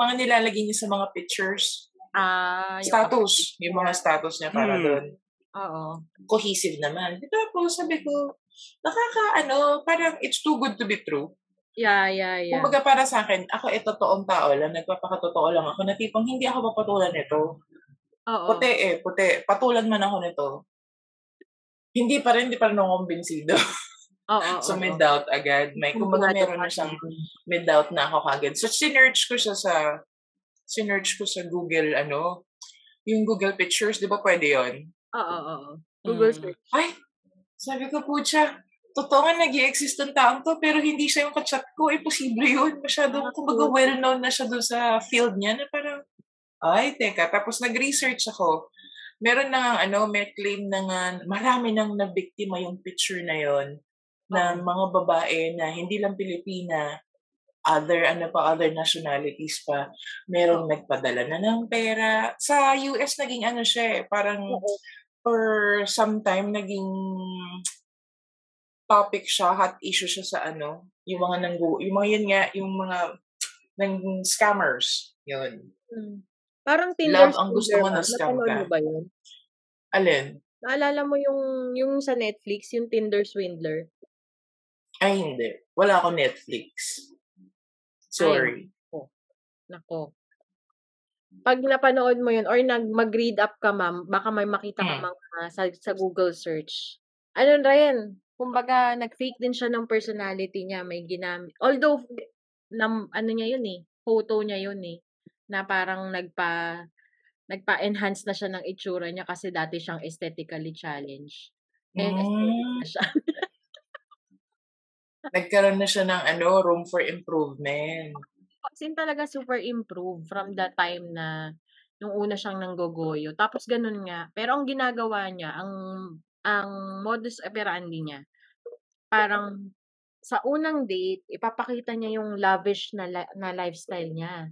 mga nilalagay niya sa mga pictures. Ah, yung Status. Yung mga status niya para Hmm. doon. Oo. Cohesive naman. Po, sabi ko, nakaka, ano, parang it's too good to be true. Yeah, yeah, yeah. Kumbaga para sa akin, ako eh, totoong tao lang, nagpapakatotoo lang ako na tipong hindi ako papatulan nito. Oo. Puti eh, puti. Patulan man ako nito. Hindi pa rin, hindi pa rin ako kumbinsido. Oo, so oo. may doubt agad. May, kumbaga meron na siyang, may doubt na ako kagad. So sinerch ko siya sa, sinerch ko sa Google, ano, yung Google Pictures, di ba pwede yon Oo, oo, oo. Google Mm. search. Ay, sabi ko po siya, totoo nga nag exist ang taong to, pero hindi siya yung kachat ko. Eh, posible yun. Masyadong, Ah, kumbaga, well-known na siya doon sa field niya na parang, ay, teka. Tapos nag-research ako. Meron na nga, ano, may claim na nga, marami nang nabiktima yung picture na yon ng mga babae na hindi lang Pilipina, other ano pa, other nationalities pa. Merong nagpadala na ng pera. Sa US naging ano siya eh, parang for some time naging topic siya, hot issue siya sa ano, yung mga nanggu, yung mga yun nga, yung mga ng scammers. Yun. Hmm. Parang Tinder Love ang gusto mo na scam ka. ba yun? Alin? Naalala mo yung yung sa Netflix, yung Tinder Swindler? Ay, hindi. Wala ako Netflix. Sorry. Nako. Pag napanood mo yun or nag mag-read up ka ma'am, baka may makita ka mga sa, sa Google search. Ano yan? Kumbaga, nag-fake din siya ng personality niya. May ginamit. Although, nam, ano niya yun eh. Photo niya yun eh. Na parang nagpa nagpa-enhance na siya ng itsura niya kasi dati siyang aesthetically challenged. Ngayon, aesthetic Mm, na siya. nagkaroon na siya ng ano, room for improvement. As in talaga super improve from the time na nung una siyang nanggogoyo. Tapos ganun nga. Pero ang ginagawa niya, ang ang modus operandi niya, parang sa unang date, ipapakita niya yung lavish na, li- na lifestyle niya.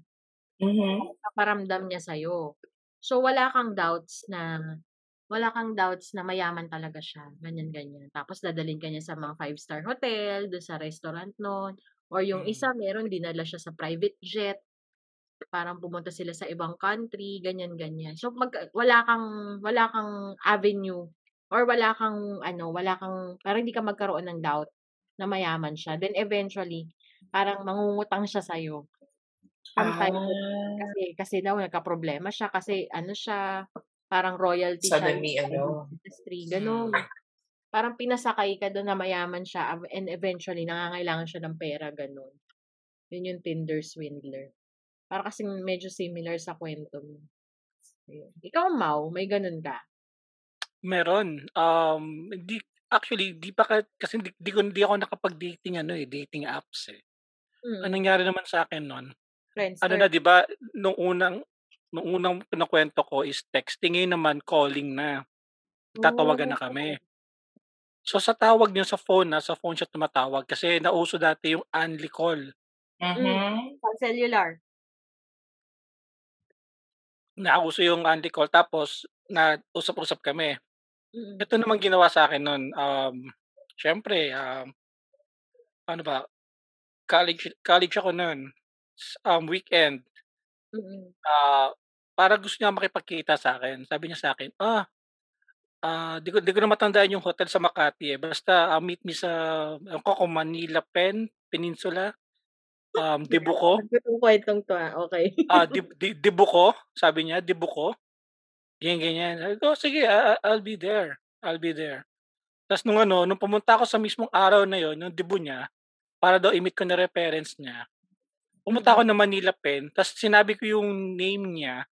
Mhm. Paparamdam niya sa'yo. So, wala kang doubts na wala kang doubts na mayaman talaga siya. Ganyan, ganyan. Tapos, dadalhin ka niya sa mga five-star hotel, doon sa restaurant noon. Or yung Mm. isa, meron, dinala siya sa private jet. Parang pumunta sila sa ibang country, ganyan, ganyan. So, mag, wala kang, wala kang avenue or wala kang, ano, wala kang, parang hindi ka magkaroon ng doubt na mayaman siya. Then, eventually, parang mangungutang siya sa'yo. From time to Ah, kasi kasi daw nagkaproblema siya kasi ano siya, parang royalty siya suddenly, sa ano, industry, mm, Parang pinasakay ka do'n na mayaman siya and eventually nangangailangan siya ng pera, gano'n. Yun yung Tinder swindler. Para kasing medyo similar sa kwento mo. Ayun. Ikaw, Mau, may gano'n ka? Meron. Um, hindi actually di pa ka kasi di, di, ko hindi ako nakapag-dating ano eh, dating apps eh. Ang Mm. nangyari naman sa akin noon, ano na 'di ba, nung unang nung unang kinukuwento ko is texting, ngayon naman calling na. Tatawagan na Oh. kami. So sa tawag niyo sa phone na, sa phone siya tumatawag kasi nauso dati yung only call. Mm. mhm. Sa cellular. Nauso yung only call tapos na usap-usap kami. Mm. Ito naman ginawa sa akin noon, um, siyempre, um, ano ba, college college ako noon. Um, weekend. Mm. Ah, para gusto niya makipagkita sa akin. Sabi niya sa akin, "Ah, ah, di ko di ko na matandaan yung hotel sa Makati eh. Basta ah, meet me sa ewan ko kung Manila Pen, Peninsula, um, Dibuco. Yung kwentong to, ah. Okay. Ah, di, di, Dibuco, sabi niya, Dibuco. Ganyan, ganyan. Sabi ko, sige, I- I- I'll be there. I'll be there. Tapos nung ano, nung pumunta ako sa mismong araw na yon, yung dibu niya, para daw i-meet ko na reference niya, pumunta ako Mm. ng Manila Pen, tapos sinabi ko yung name niya,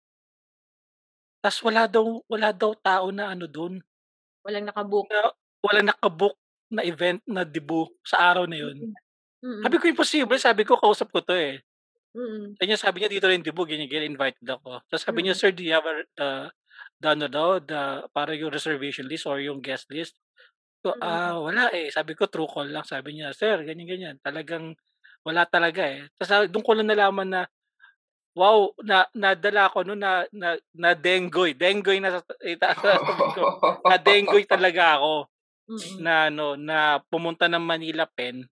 tapos wala daw, wala daw tao na ano dun, Walang nakabook. na walang nakabook na event na dibu sa araw na yun. Mm. Sabi ko, imposible. Sabi ko, kausap ko to eh. Mm. Kanya sabi niya, dito rin dibu, ganyan, ganyan, invited ako. Tapos sabi niya, Mm. sir, do you have a, the, the, ano daw, the, para yung reservation list or yung guest list? So, ah, wala eh. Sabi ko, true call lang. Sabi niya, sir, ganyan, ganyan. Talagang, wala talaga eh. Tapos doon ko lang nalaman na, wow, na, nadala ko no, na, na, na dengoy. Dengoy na, sa- eh, ta- sabi ko, na dengoy talaga ako Mm. na, ano, na pumunta ng Manila Pen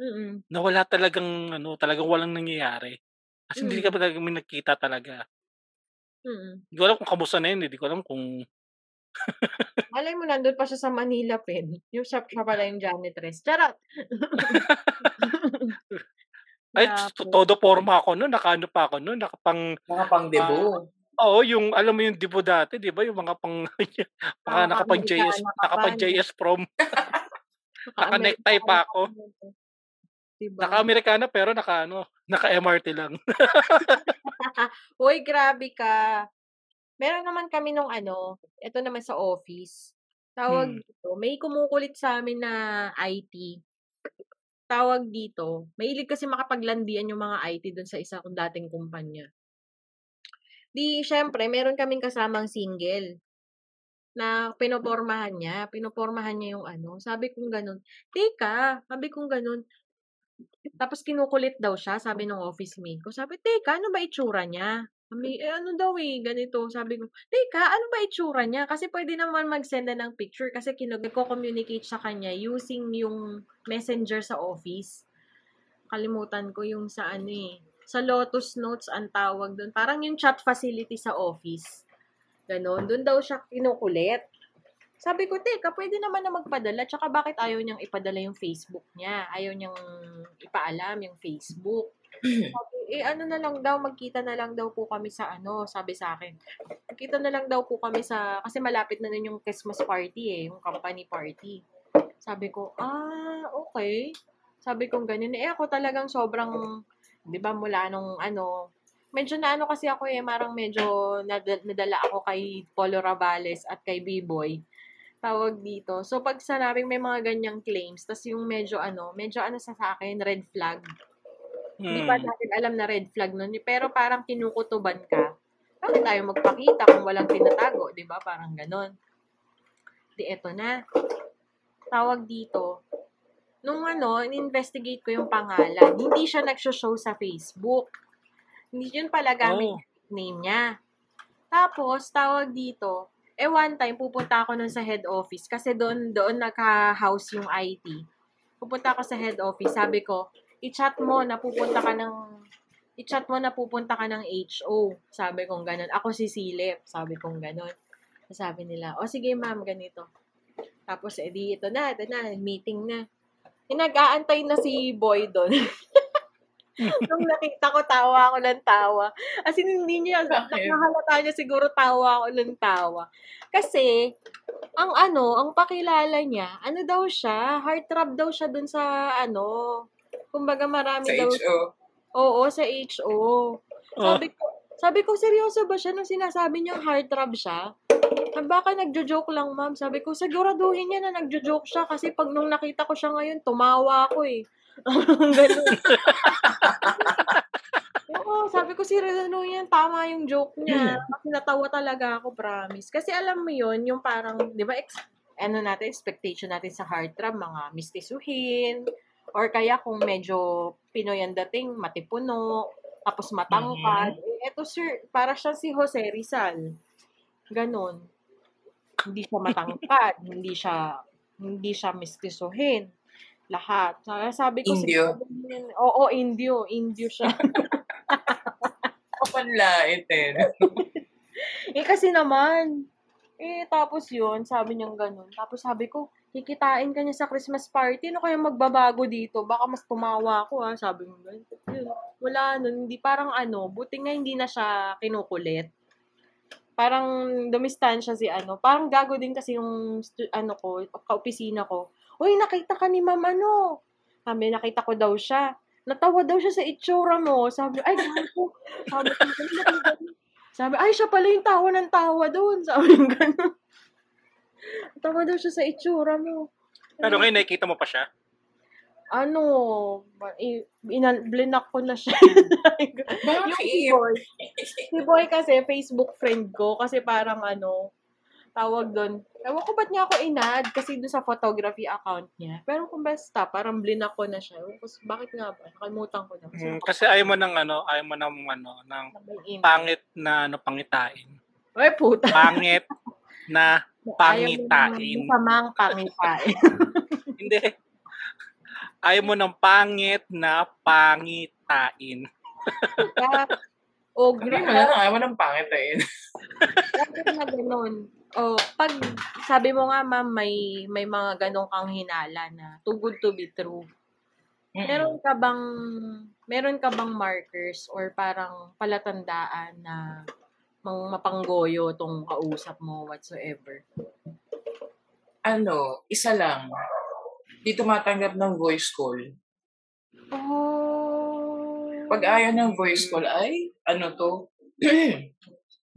Mm. na wala talagang, ano, talagang walang nangyayari. Kasi hindi ka Mm. talaga may nakita talaga. Mm. Hindi ko alam kung kamusta na yun. Hindi ko alam kung Malay mo nandun pa siya sa Manila Pen. Yung siya, siya pala yung janitress. Charot! Ay, todo forma ako noon, nakaano pa ako noon, nakapang Mga pang debo. Oo, yung alam mo yung dibo dati, 'di ba? Yung mga pang mga nakapang JS, nakapang? JS prom, naka-necktie pa ako. Diba? Naka-Amerikana pero naka ano, naka-MRT lang. Uy, grabe ka. Meron naman kami nung ano, ito naman sa office. Tawag Hmm. dito, may kumukulit sa amin na IT. Tawag dito, mahilig kasi makapaglandian yung mga IT dun sa isa kong dating kumpanya. Di, syempre, meron kaming kasamang single na pinopormahan niya. Pinopormahan niya yung ano. Sabi kong ganun, teka, sabi kong ganun, Tapos kinukulit daw siya, sabi ng office mate ko. Sabi, teka, ano ba itsura niya? Sabi, eh, ano daw eh, ganito. Sabi ko, teka, ano ba itsura niya? Kasi pwede naman mag-send na ng picture kasi kinag-communicate sa kanya using yung messenger sa office. Kalimutan ko yung sa ano eh. Sa Lotus Notes ang tawag doon. Parang yung chat facility sa office. Ganon. Doon daw siya kinukulit. Sabi ko, teka, pwede naman na magpadala. Tsaka bakit ayaw niyang ipadala yung Facebook niya? Ayaw niyang ipaalam yung Facebook. Sabi, eh ano na lang daw, magkita na lang daw po kami sa ano, sabi sa akin. Magkita na lang daw po kami sa, kasi malapit na din yung Christmas party eh, yung company party. Sabi ko, ah, okay. Sabi ko ganyan. Eh ako talagang sobrang, di ba mula nung ano, medyo na ano kasi ako eh, marang medyo nad- nadala ako kay Polo Ravales at kay B-Boy tawag dito. So, pag sinabing may mga ganyang claims, tas yung medyo ano, medyo ano sa sa akin, red flag. Hindi pa Hmm. natin alam na red flag nun. Pero parang kinukutuban ka. Bakit tayo magpakita kung walang tinatago, di ba? Parang ganon. Di eto na. Tawag dito. Nung ano, in-investigate ko yung pangalan, hindi siya nag-show sa Facebook. Hindi yun pala gamit Oh. name niya. Tapos, tawag dito, eh one time, pupunta ako nun sa head office kasi doon, doon naka-house yung IT. Pupunta ako sa head office, sabi ko, i-chat mo na pupunta ka ng i-chat mo na pupunta ka ng HO. Sabi kong ganun. Ako si Silip. Sabi kong ganun. Sabi nila, o sige ma'am, ganito. Tapos, edi, ito na, ito na, meeting na. Eh, nag-aantay na si Boy doon. Nung nakita ko, tawa ako ng tawa. As in, hindi niya, Bakit? nakahalata niya siguro tawa ako ng tawa. Kasi, ang ano, ang pakilala niya, ano daw siya, heartthrob daw siya dun sa, ano, kumbaga marami Sa daw. HO. Oo, sa HO. Oh. Sabi ko, sabi ko, seryoso ba siya nung sinasabi niyang heartthrob siya? Ah, Baka nagjo-joke lang, ma'am. Sabi ko, siguraduhin niya na nagjo-joke siya kasi pag nung nakita ko siya ngayon, tumawa ako eh. Ganun. Oo, sabi ko, siguraduhin yan, tama yung joke niya. Kasi natawa talaga ako, promise. Kasi alam mo yun, yung parang, di ba, ex- ano natin, expectation natin sa heartthrob, mga mistisuhin, or kaya kung medyo Pinoy ang dating, matipuno, tapos matangkad. Eh, eto sir, para siya si Jose Rizal. Ganon. Hindi siya matangkad, hindi siya hindi siya mistisuhin. Lahat. Sabi ko Indio. siguro- Oo, Indio. Indio siya. Kapanlait eh. eh kasi naman, eh tapos yun, sabi niyang ganun. Tapos sabi ko, kikitain ka niya sa Christmas party, ano kaya magbabago dito? Baka mas tumawa ako ha, sabi mo ganun. Wala nun, hindi parang ano, buti nga hindi na siya kinukulit. Parang dumistansya si ano, parang gago din kasi yung ano ko, kaopisina ko. Uy, nakita ka ni ma'am ano? Sabi, nakita ko daw siya. Natawa daw siya sa itsura mo. Sabi, ay, gago. Sabi "Ganun ganun?" Sabi, ay, siya pala yung tawa ng tawa doon. Sabi gano'n. Tawa daw siya sa itsura mo. Pero ngayon nakikita mo pa siya? Ano, i- inan- blinak ko na siya. yung si? Boy. Si Boy kasi, Facebook friend ko. Kasi parang ano, tawag doon. Ewan ko ba't niya ako inad kasi doon sa photography account niya. Pero kung basta, parang blinak ko na siya. Ewan ko, bakit nga ba? Nakalimutan ko na. Kasi, Hmm, kasi ayaw mo ng ano, ayaw mo ng ano, ng nakapag-in. pangit na ano pangitain. Ay, puta. Pangit na pangitain. mo ng masamang pangitain. Hindi. Ayaw mo ng pangit na pangitain. Kaya, o, Hindi gra- mo na lang, ayaw mo ng pangit eh. Bakit na ganun? O, pag sabi mo nga, ma'am, may, may mga ganong kang hinala na too good to be true. Meron ka bang, meron ka bang markers or parang palatandaan na mang mapanggoyo tong kausap mo whatsoever? Ano, isa lang. Di tumatanggap ng voice call. Oh. Pag ayaw ng voice call, ay, ano to?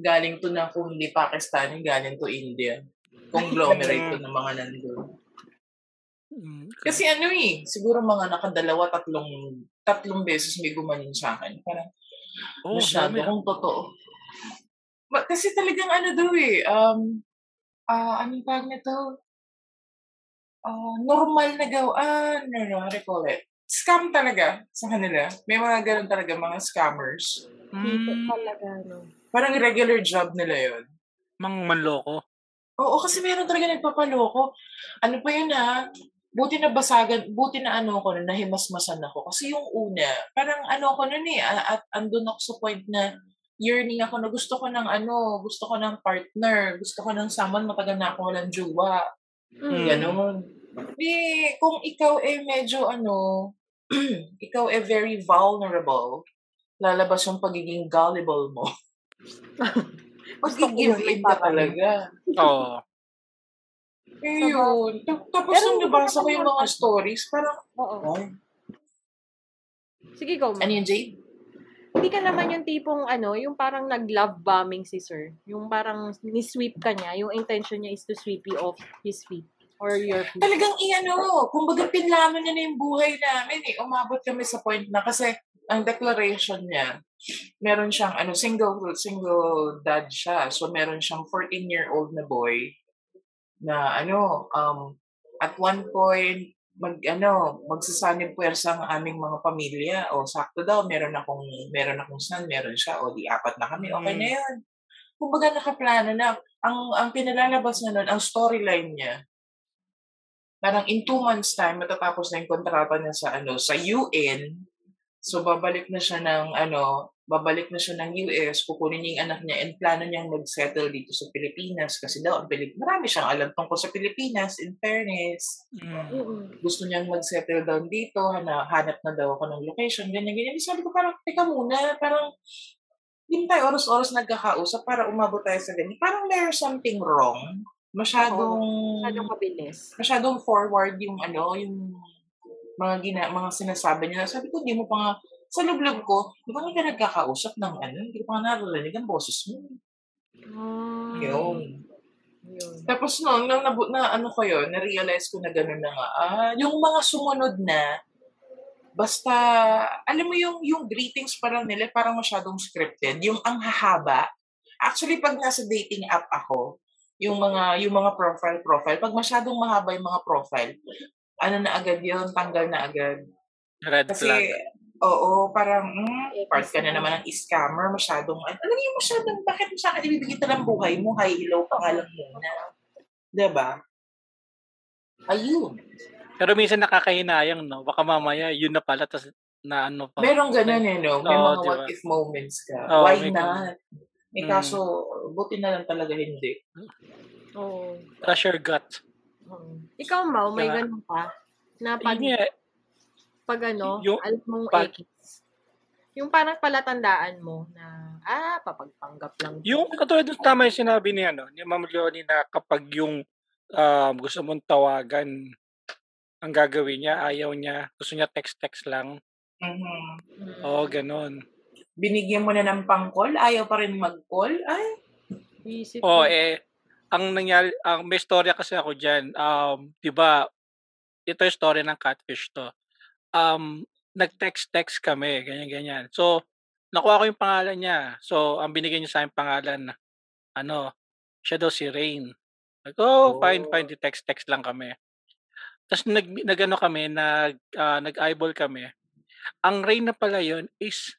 galing to na kung hindi Pakistani, galing to India. Conglomerate to ng mga nandun. Hmm, Kasi ano eh, siguro mga nakadalawa, tatlong, tatlong beses may gumanin sa akin. Parang, oh, masyado kung totoo. Ma- kasi talagang ano daw eh, um, ah, anong tawag nito? Ah, normal na gawaan, ano, how do you call it? scam talaga sa kanila. May mga ganun talaga, mga scammers. Mm, talaga, no? Parang regular job nila yon. mang manloko. Oo, kasi meron talaga nagpapaloko. Ano pa yun ha? Buti na basagan, buti na ano ko na nahimasmasan ako. Kasi yung una, parang ano ko nun eh, at andun ako sa point na yearning ako na gusto ko ng ano, gusto ko ng partner, gusto ko ng someone matagal na ako walang jowa. Mm. Ganon. Di, kung ikaw eh medyo ano, ikaw eh very vulnerable, lalabas yung pagiging gullible mo. Gusto ko Mag-give yun, in ka talaga. Oo. Eh, yun. Ta- Tapos Pero nung nabasa ko yung mga stories, parang, Oo. Sige, go. ano yun, Jade? Hindi ka naman yung tipong ano, yung parang nag-love bombing si sir. Yung parang ni-sweep ka niya, yung intention niya is to sweep you off his feet or your feet. Talagang iano, kumbaga pinlano niya na yung buhay namin eh. Umabot kami sa point na kasi ang declaration niya, meron siyang ano, single single dad siya. So meron siyang 14-year-old na boy na ano, um, at one point, mag ano, magsasanib puwersa ang aming mga pamilya. O sakto daw, meron akong meron akong son, meron siya, o di apat na kami. Okay na 'yun. Kumbaga nakaplano na. Ang ang pinalalabas na nun, ang storyline niya, parang in two months time, matatapos na yung kontrata niya sa ano, sa UN. So, babalik na siya ng, ano, babalik na siya ng US, kukunin niya yung anak niya, and plano niyang mag-settle dito sa Pilipinas. Kasi daw, ang Pilip marami siyang alam tungkol sa Pilipinas, in fairness. Mm. Gusto niyang mag-settle down dito, hana, hanap na daw ako ng location, ganyan, ganyan. Sabi ko parang, teka muna, parang, hindi tayo oras-oras nagkakausap para umabot tayo sa ganyan. Parang there's something wrong. Masyadong, Masyadong mabilis. masyadong forward yung ano, yung mga gina, mga sinasabi niya. Sabi ko, hindi mo pa nga, sa loob ko, di ba nga ka nagkakausap ng ano, hindi ko pa nga naririnig ang boses mo. Ah, Yun. yun. Tapos no, nung nabu, na ano ko yun, na-realize ko na gano'n na nga. Ah, yung mga sumunod na, basta, alam mo yung, yung greetings parang nila, parang masyadong scripted. Yung ang hahaba. Actually, pag nasa dating app ako, yung mga yung mga profile profile pag masyadong mahaba yung mga profile ano na agad yun tanggal na agad Red kasi flag. Oo parang mm, part ka na naman ng scammer masyadong ano yung masyadong bakit mo sa akin ibibigay ito lang buhay mo hi hello pa nga lang muna diba ayun Pero minsan nakakahinayang, no? Baka mamaya, yun na pala, tas na ano pa. Merong ganun eh, no? May Oo, mga di what ba? if moments ka. Oo, Why may not? Eh Mm. kaso, buti na lang talaga hindi. Oo. Trust your gut. Ikaw, Mau, may Kaya- ganun pa? Na pag, nga, pag ano, Yung- alam mong pag- X. Yung parang palatandaan mo na, ah, papagpanggap lang. Yung katulad ng tama yung sinabi ni ano, ni Ma'am Leonie na kapag yung um, gusto mong tawagan, ang gagawin niya, ayaw niya, gusto niya text-text lang. Mhm. Mm. Oo, ganun. Binigyan mo na ng pang-call, ayaw pa rin mag-call. Ay, Isip Oo, mo. eh, ang nangyari, ang may storya kasi ako dyan, um, di ba, ito yung story ng catfish to. Um, nag-text-text kami, ganyan-ganyan. So, nakuha ko yung pangalan niya. So, ang binigay niya sa akin pangalan, ano, siya daw si Rain. Like, oh, fine, Oh. fine, di text-text lang kami. Tapos nag, nag-ano kami, nag, ah, nag-eyeball kami. Ang Rain na pala yun is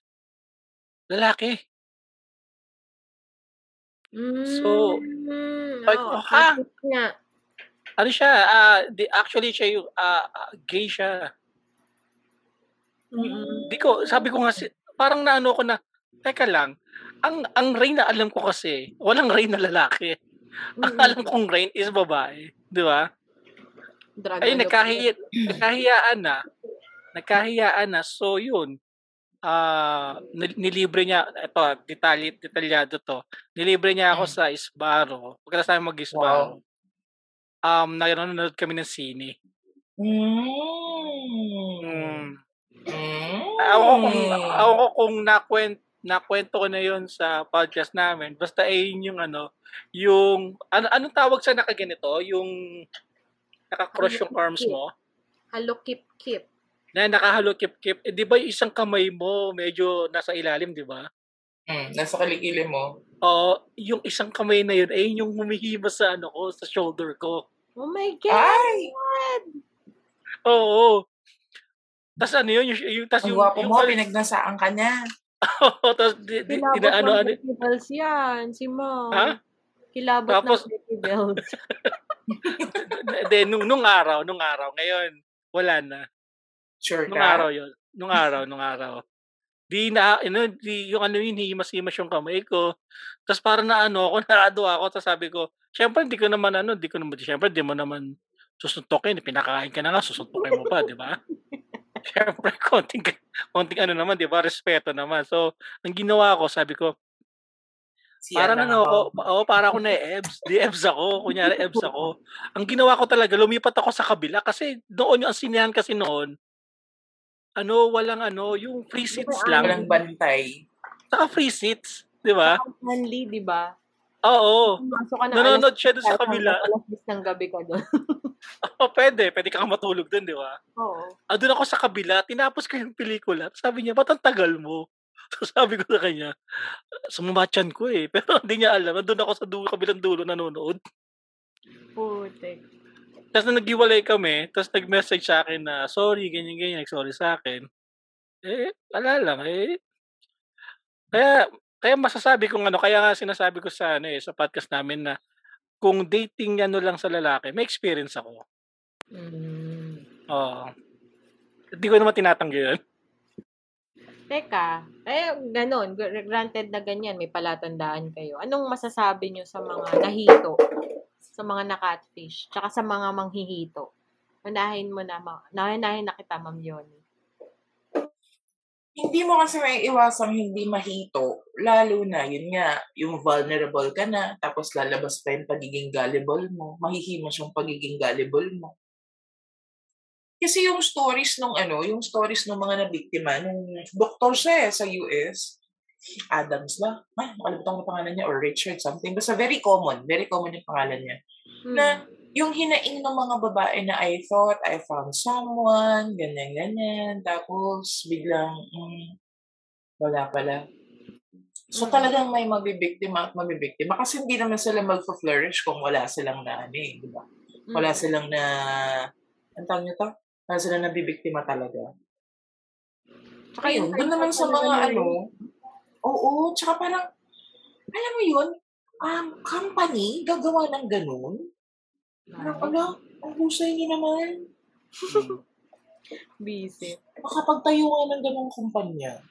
lalaki. So, Mm, like, oh, ha? Ano siya, ah, di, actually siya yung, ah, gay siya. Mm-mm. Di ko, sabi ko nga, si- parang naano ko na, teka lang, ang ang rain na alam ko kasi, walang rain na lalaki. Ang Mm-mm. alam kong rain is babae. Di ba? Drug Ay, ano nagkahiya, nagkahiyaan na. Nagkahiyaan na. So, yun. Nil- nilibre niya, ito, detalye, detalyado to. Nilibre niya ako Mm. sa Isbaro. Pagkatapos namin mag-Isbaro, um, nanonood kami ng sine. Mm. Mm. Mm. Ako kung, ako kung nakwent, nakwento ko na yun sa podcast namin. Basta ay yun yung ano, yung, ano, anong tawag sa nakaganito? Yung naka-cross yung arms mo? Hello, keep, keep. Na nakahalo kip-kip. Eh, di ba yung isang kamay mo medyo nasa ilalim, di ba? Mm, nasa kalikili mo. Oo, yung isang kamay na yun, ay yung humihima sa ano ko, sa shoulder ko. Oh my God! Ay! Oo. Tas ano yun, yung, yung tas Ang yung, gwapo yung, mo, pinagnasaan ka niya. tas, di, di, Kilabot ina, ano, ano, decibels yan, si Mom. Ha? Kilabot Tapos- ng decibels. de, nung, nung araw, nung araw, ngayon, wala na. Sure Nung ka? araw yun. Nung araw, nung araw. Di na, ano, di, yung ano yun, himas-himas yung kamay ko. Tapos parang na ano ako, narado ako. Tapos sabi ko, syempre, hindi ko naman ano, hindi ko naman, syempre, di mo naman susuntokin. Pinakain ka na nga, susuntokin mo pa, di ba? syempre, konting, konting ano naman, di ba? Respeto naman. So, ang ginawa ko, sabi ko, Si Parang ano ako, ako. oo, para ako na ebs. Di ebs ako, kunyari ebs ako. Ang ginawa ko talaga, lumipat ako sa kabila kasi doon yung ang sinihan kasi noon, ano, walang ano, yung free seats lang. Walang bantay. Saka free seats, di ba? Manly, di ba? Oo. Pumasok ka na Nanonood siya doon sa kabila. Alas 10 ng gabi ka doon. Oo, pwede. Pwede kang matulog doon, di ba? Oo. Ah, doon ako sa kabila, tinapos ko yung pelikula. Sabi niya, ba't ang tagal mo? So sabi ko sa kanya, sumumachan ko eh. Pero hindi niya alam. Doon ako sa dulo, kabilang dulo nanonood. Putik. Tapos na naghiwalay kami, tapos nag-message sa akin na, sorry, ganyan, ganyan, sorry sa akin. Eh, wala lang, eh. Kaya, kaya masasabi kong ano, kaya nga sinasabi ko sa, ano, eh, sa podcast namin na, kung dating ano lang sa lalaki, may experience ako. Mm. Oo. Hindi ko naman tinatanggi yun. Teka, eh, ganun, gr- granted na ganyan, may palatandaan kayo. Anong masasabi nyo sa mga nahito? Sa mga na-catfish? Tsaka sa mga manghihito? Unahin mo na, ma- naunahin na kita, Ma'am Yoni. Hindi mo kasi may iwasang hindi mahito. Lalo na, yun nga, yung vulnerable ka na, tapos lalabas pa yung pagiging gullible mo. Mahihimos yung pagiging gullible mo. Kasi yung stories nung ano, yung stories ng mga nabiktima, nung doktor siya eh, sa US, Adams ba? Ah, nakalimutan ko pangalan niya, or Richard something. Basta very common, very common yung pangalan niya. Hmm. Na yung hinaing ng mga babae na I thought I found someone, ganyan-ganyan, tapos biglang, mm, wala pala. So Mm. talagang may mabibiktima at mabibiktima kasi hindi naman sila magpa-flourish kung wala silang na ano eh, di ba? Wala Mm. silang na, ang tawag nyo to? Wala silang nabibiktima talaga. Tsaka yung doon naman sa mga ano, oo, tsaka parang, alam mo yun, um, company, gagawa ng ganun. Parang, ala, ang husay niyo naman. Busy. Makapagtayo nga ng ganung kumpanya.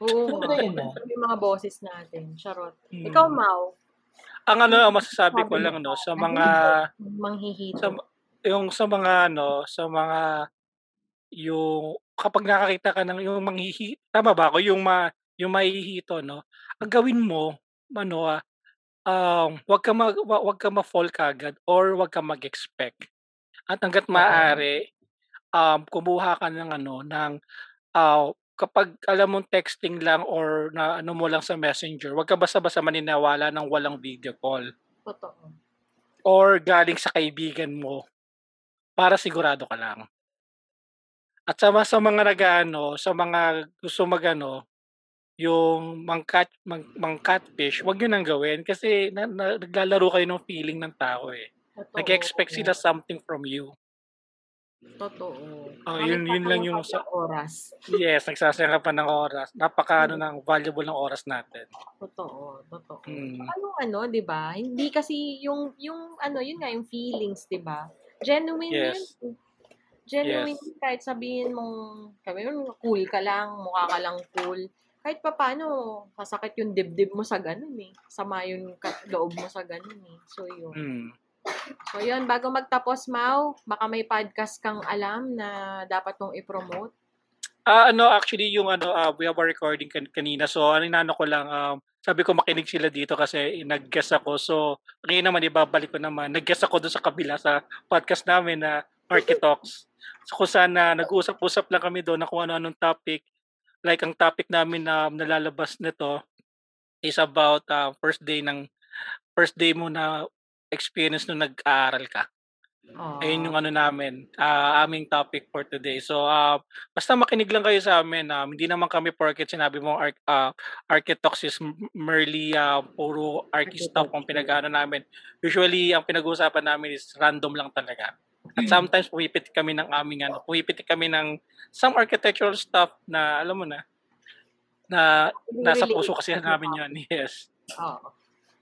Oo Ano na yun ah? Yung mga bosses natin. Charot. Mm. Ikaw, Mau, Ang ano, ang masasabi ko lang, no, sa mga, manghihito. sa, yung sa mga ano, sa mga yung kapag nakakita ka ng yung manghihi tama ba ako yung ma yung mahihito no ang gawin mo ano ah, um wag ka mag wa- wag ka ma-fall kagad or wag ka mag-expect at hangga't maaari um kumuha ka ng ano ng ah, kapag alam mong texting lang or na ano mo lang sa messenger wag ka basta-basta maniniwala ng walang video call Totoo. or galing sa kaibigan mo para sigurado ka lang. At sa, sa mga nag-ano, sa mga gusto magano, yung mang, cat, mang, mang catfish, wag yun ang gawin kasi na, na, naglalaro kayo ng feeling ng tao eh. Totoo. Nag-expect sila something from you. Totoo. Oh, yun- yun lang yung sa oras. Yes, nagsasayang pa ng oras. Napaka ano ng valuable ng oras natin. Totoo, totoo. Mm. Anong ano, 'di ba? Hindi kasi yung yung ano, yun nga yung feelings, 'di ba? Genuine Yes. yun. Genuine kahit sabihin mong kami cool ka lang, mukha ka lang cool. Kahit pa paano, sasakit yung dibdib mo sa ganun eh. Sama yung loob mo sa ganun eh. So, yun. Mm. So, yun. Bago magtapos, Mau, baka may podcast kang alam na dapat mong i-promote. Ah, ano actually yung ano ah, we have a recording kan- kanina. So ano inano ko lang um sabi ko makinig sila dito kasi nag-guest ako. So ngayon naman ibabalik ko naman. Nag-guest ako doon sa kabila sa podcast namin na Market Talks. So kung saan na nag-usap-usap lang kami doon na kung ano-anong topic. Like ang topic namin na nalalabas nito is about uh, first day ng first day mo na experience nung nag-aaral ka. Oh. Ayun yung ano namin, ah, aming topic for today. So, ah, basta makinig lang kayo sa amin. Um, hindi naman kami porket sinabi mo arch, uh, Architox is merely ah, puro archi stuff ang pinag namin. Usually, ang pinag-uusapan namin is random lang talaga. At sometimes pumipiti kami ng aming ano, pumipiti kami ng some architectural stuff na alam mo na na nasa puso kasi namin yun. Yes. Oo.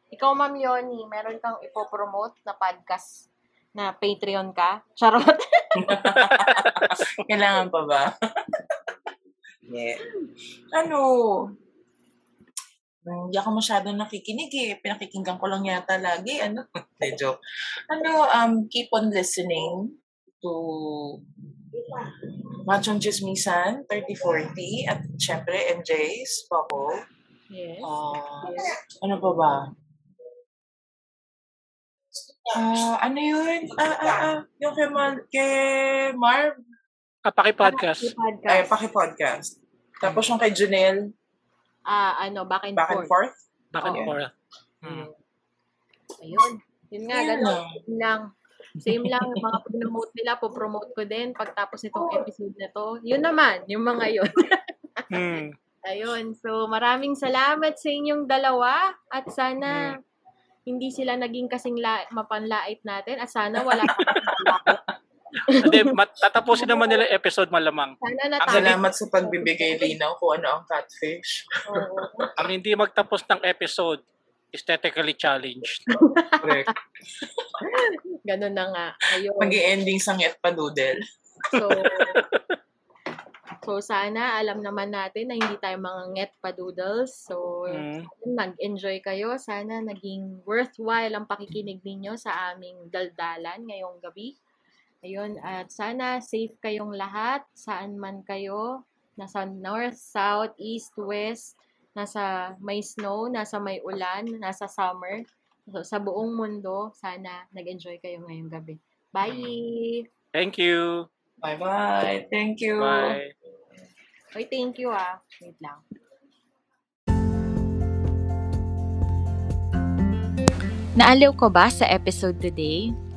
Ikaw, Ma'am Yoni, meron kang ipopromote na podcast na Patreon ka? Charot. Kailangan pa ba? yeah. Ano? Hindi ako masyadong nakikinig eh. Pinakikinggan ko lang yata lagi. Ano? Hindi, joke. Ano, um, keep on listening to Machong Chismisan, 3040, at syempre, MJ's, Bubble. yes. Ah, ano pa ba? Ah, ano yun? Ah, ah, ah, yung kay, Mar- kay Marv, Kapaki podcast. Podcast. ay, paki-podcast. Tapos yung kay Janelle, Ah, ano, back and back and forth. forth. Back and Okay. forth. Hmm. Ayun. Yun nga, Yun ganun. lang. Yun lang. Same lang, yung mga promote nila, po-promote ko din pagtapos nitong episode na to. Yun naman, yung mga yun. Hmm. Ayun. So, maraming salamat sa inyong dalawa at sana hindi sila naging kasing la- mapanlait natin at sana wala. Hindi, mat- tatapusin naman nila episode malamang. Sana Ang salamat sa pagbibigay linaw kung ano ang catfish. Oo. Ang hindi magtapos ng episode, aesthetically challenged. Correct. Ganun na nga. Ayun. mag ending sa nget pa doodle. So, so sana alam naman natin na hindi tayo mga nget padoodles. So, Hmm. nag-enjoy kayo. Sana naging worthwhile ang pakikinig ninyo sa aming daldalan ngayong gabi. Ayun, at sana safe kayong lahat, saan man kayo, nasa north, south, east, west, nasa may snow, nasa may ulan, nasa summer. So, sa buong mundo, sana nag-enjoy kayo ngayong gabi. Bye! Thank you. Bye-bye. Thank you. Bye. Oy, thank you ah. Wait lang. Naaliw ko ba sa episode today?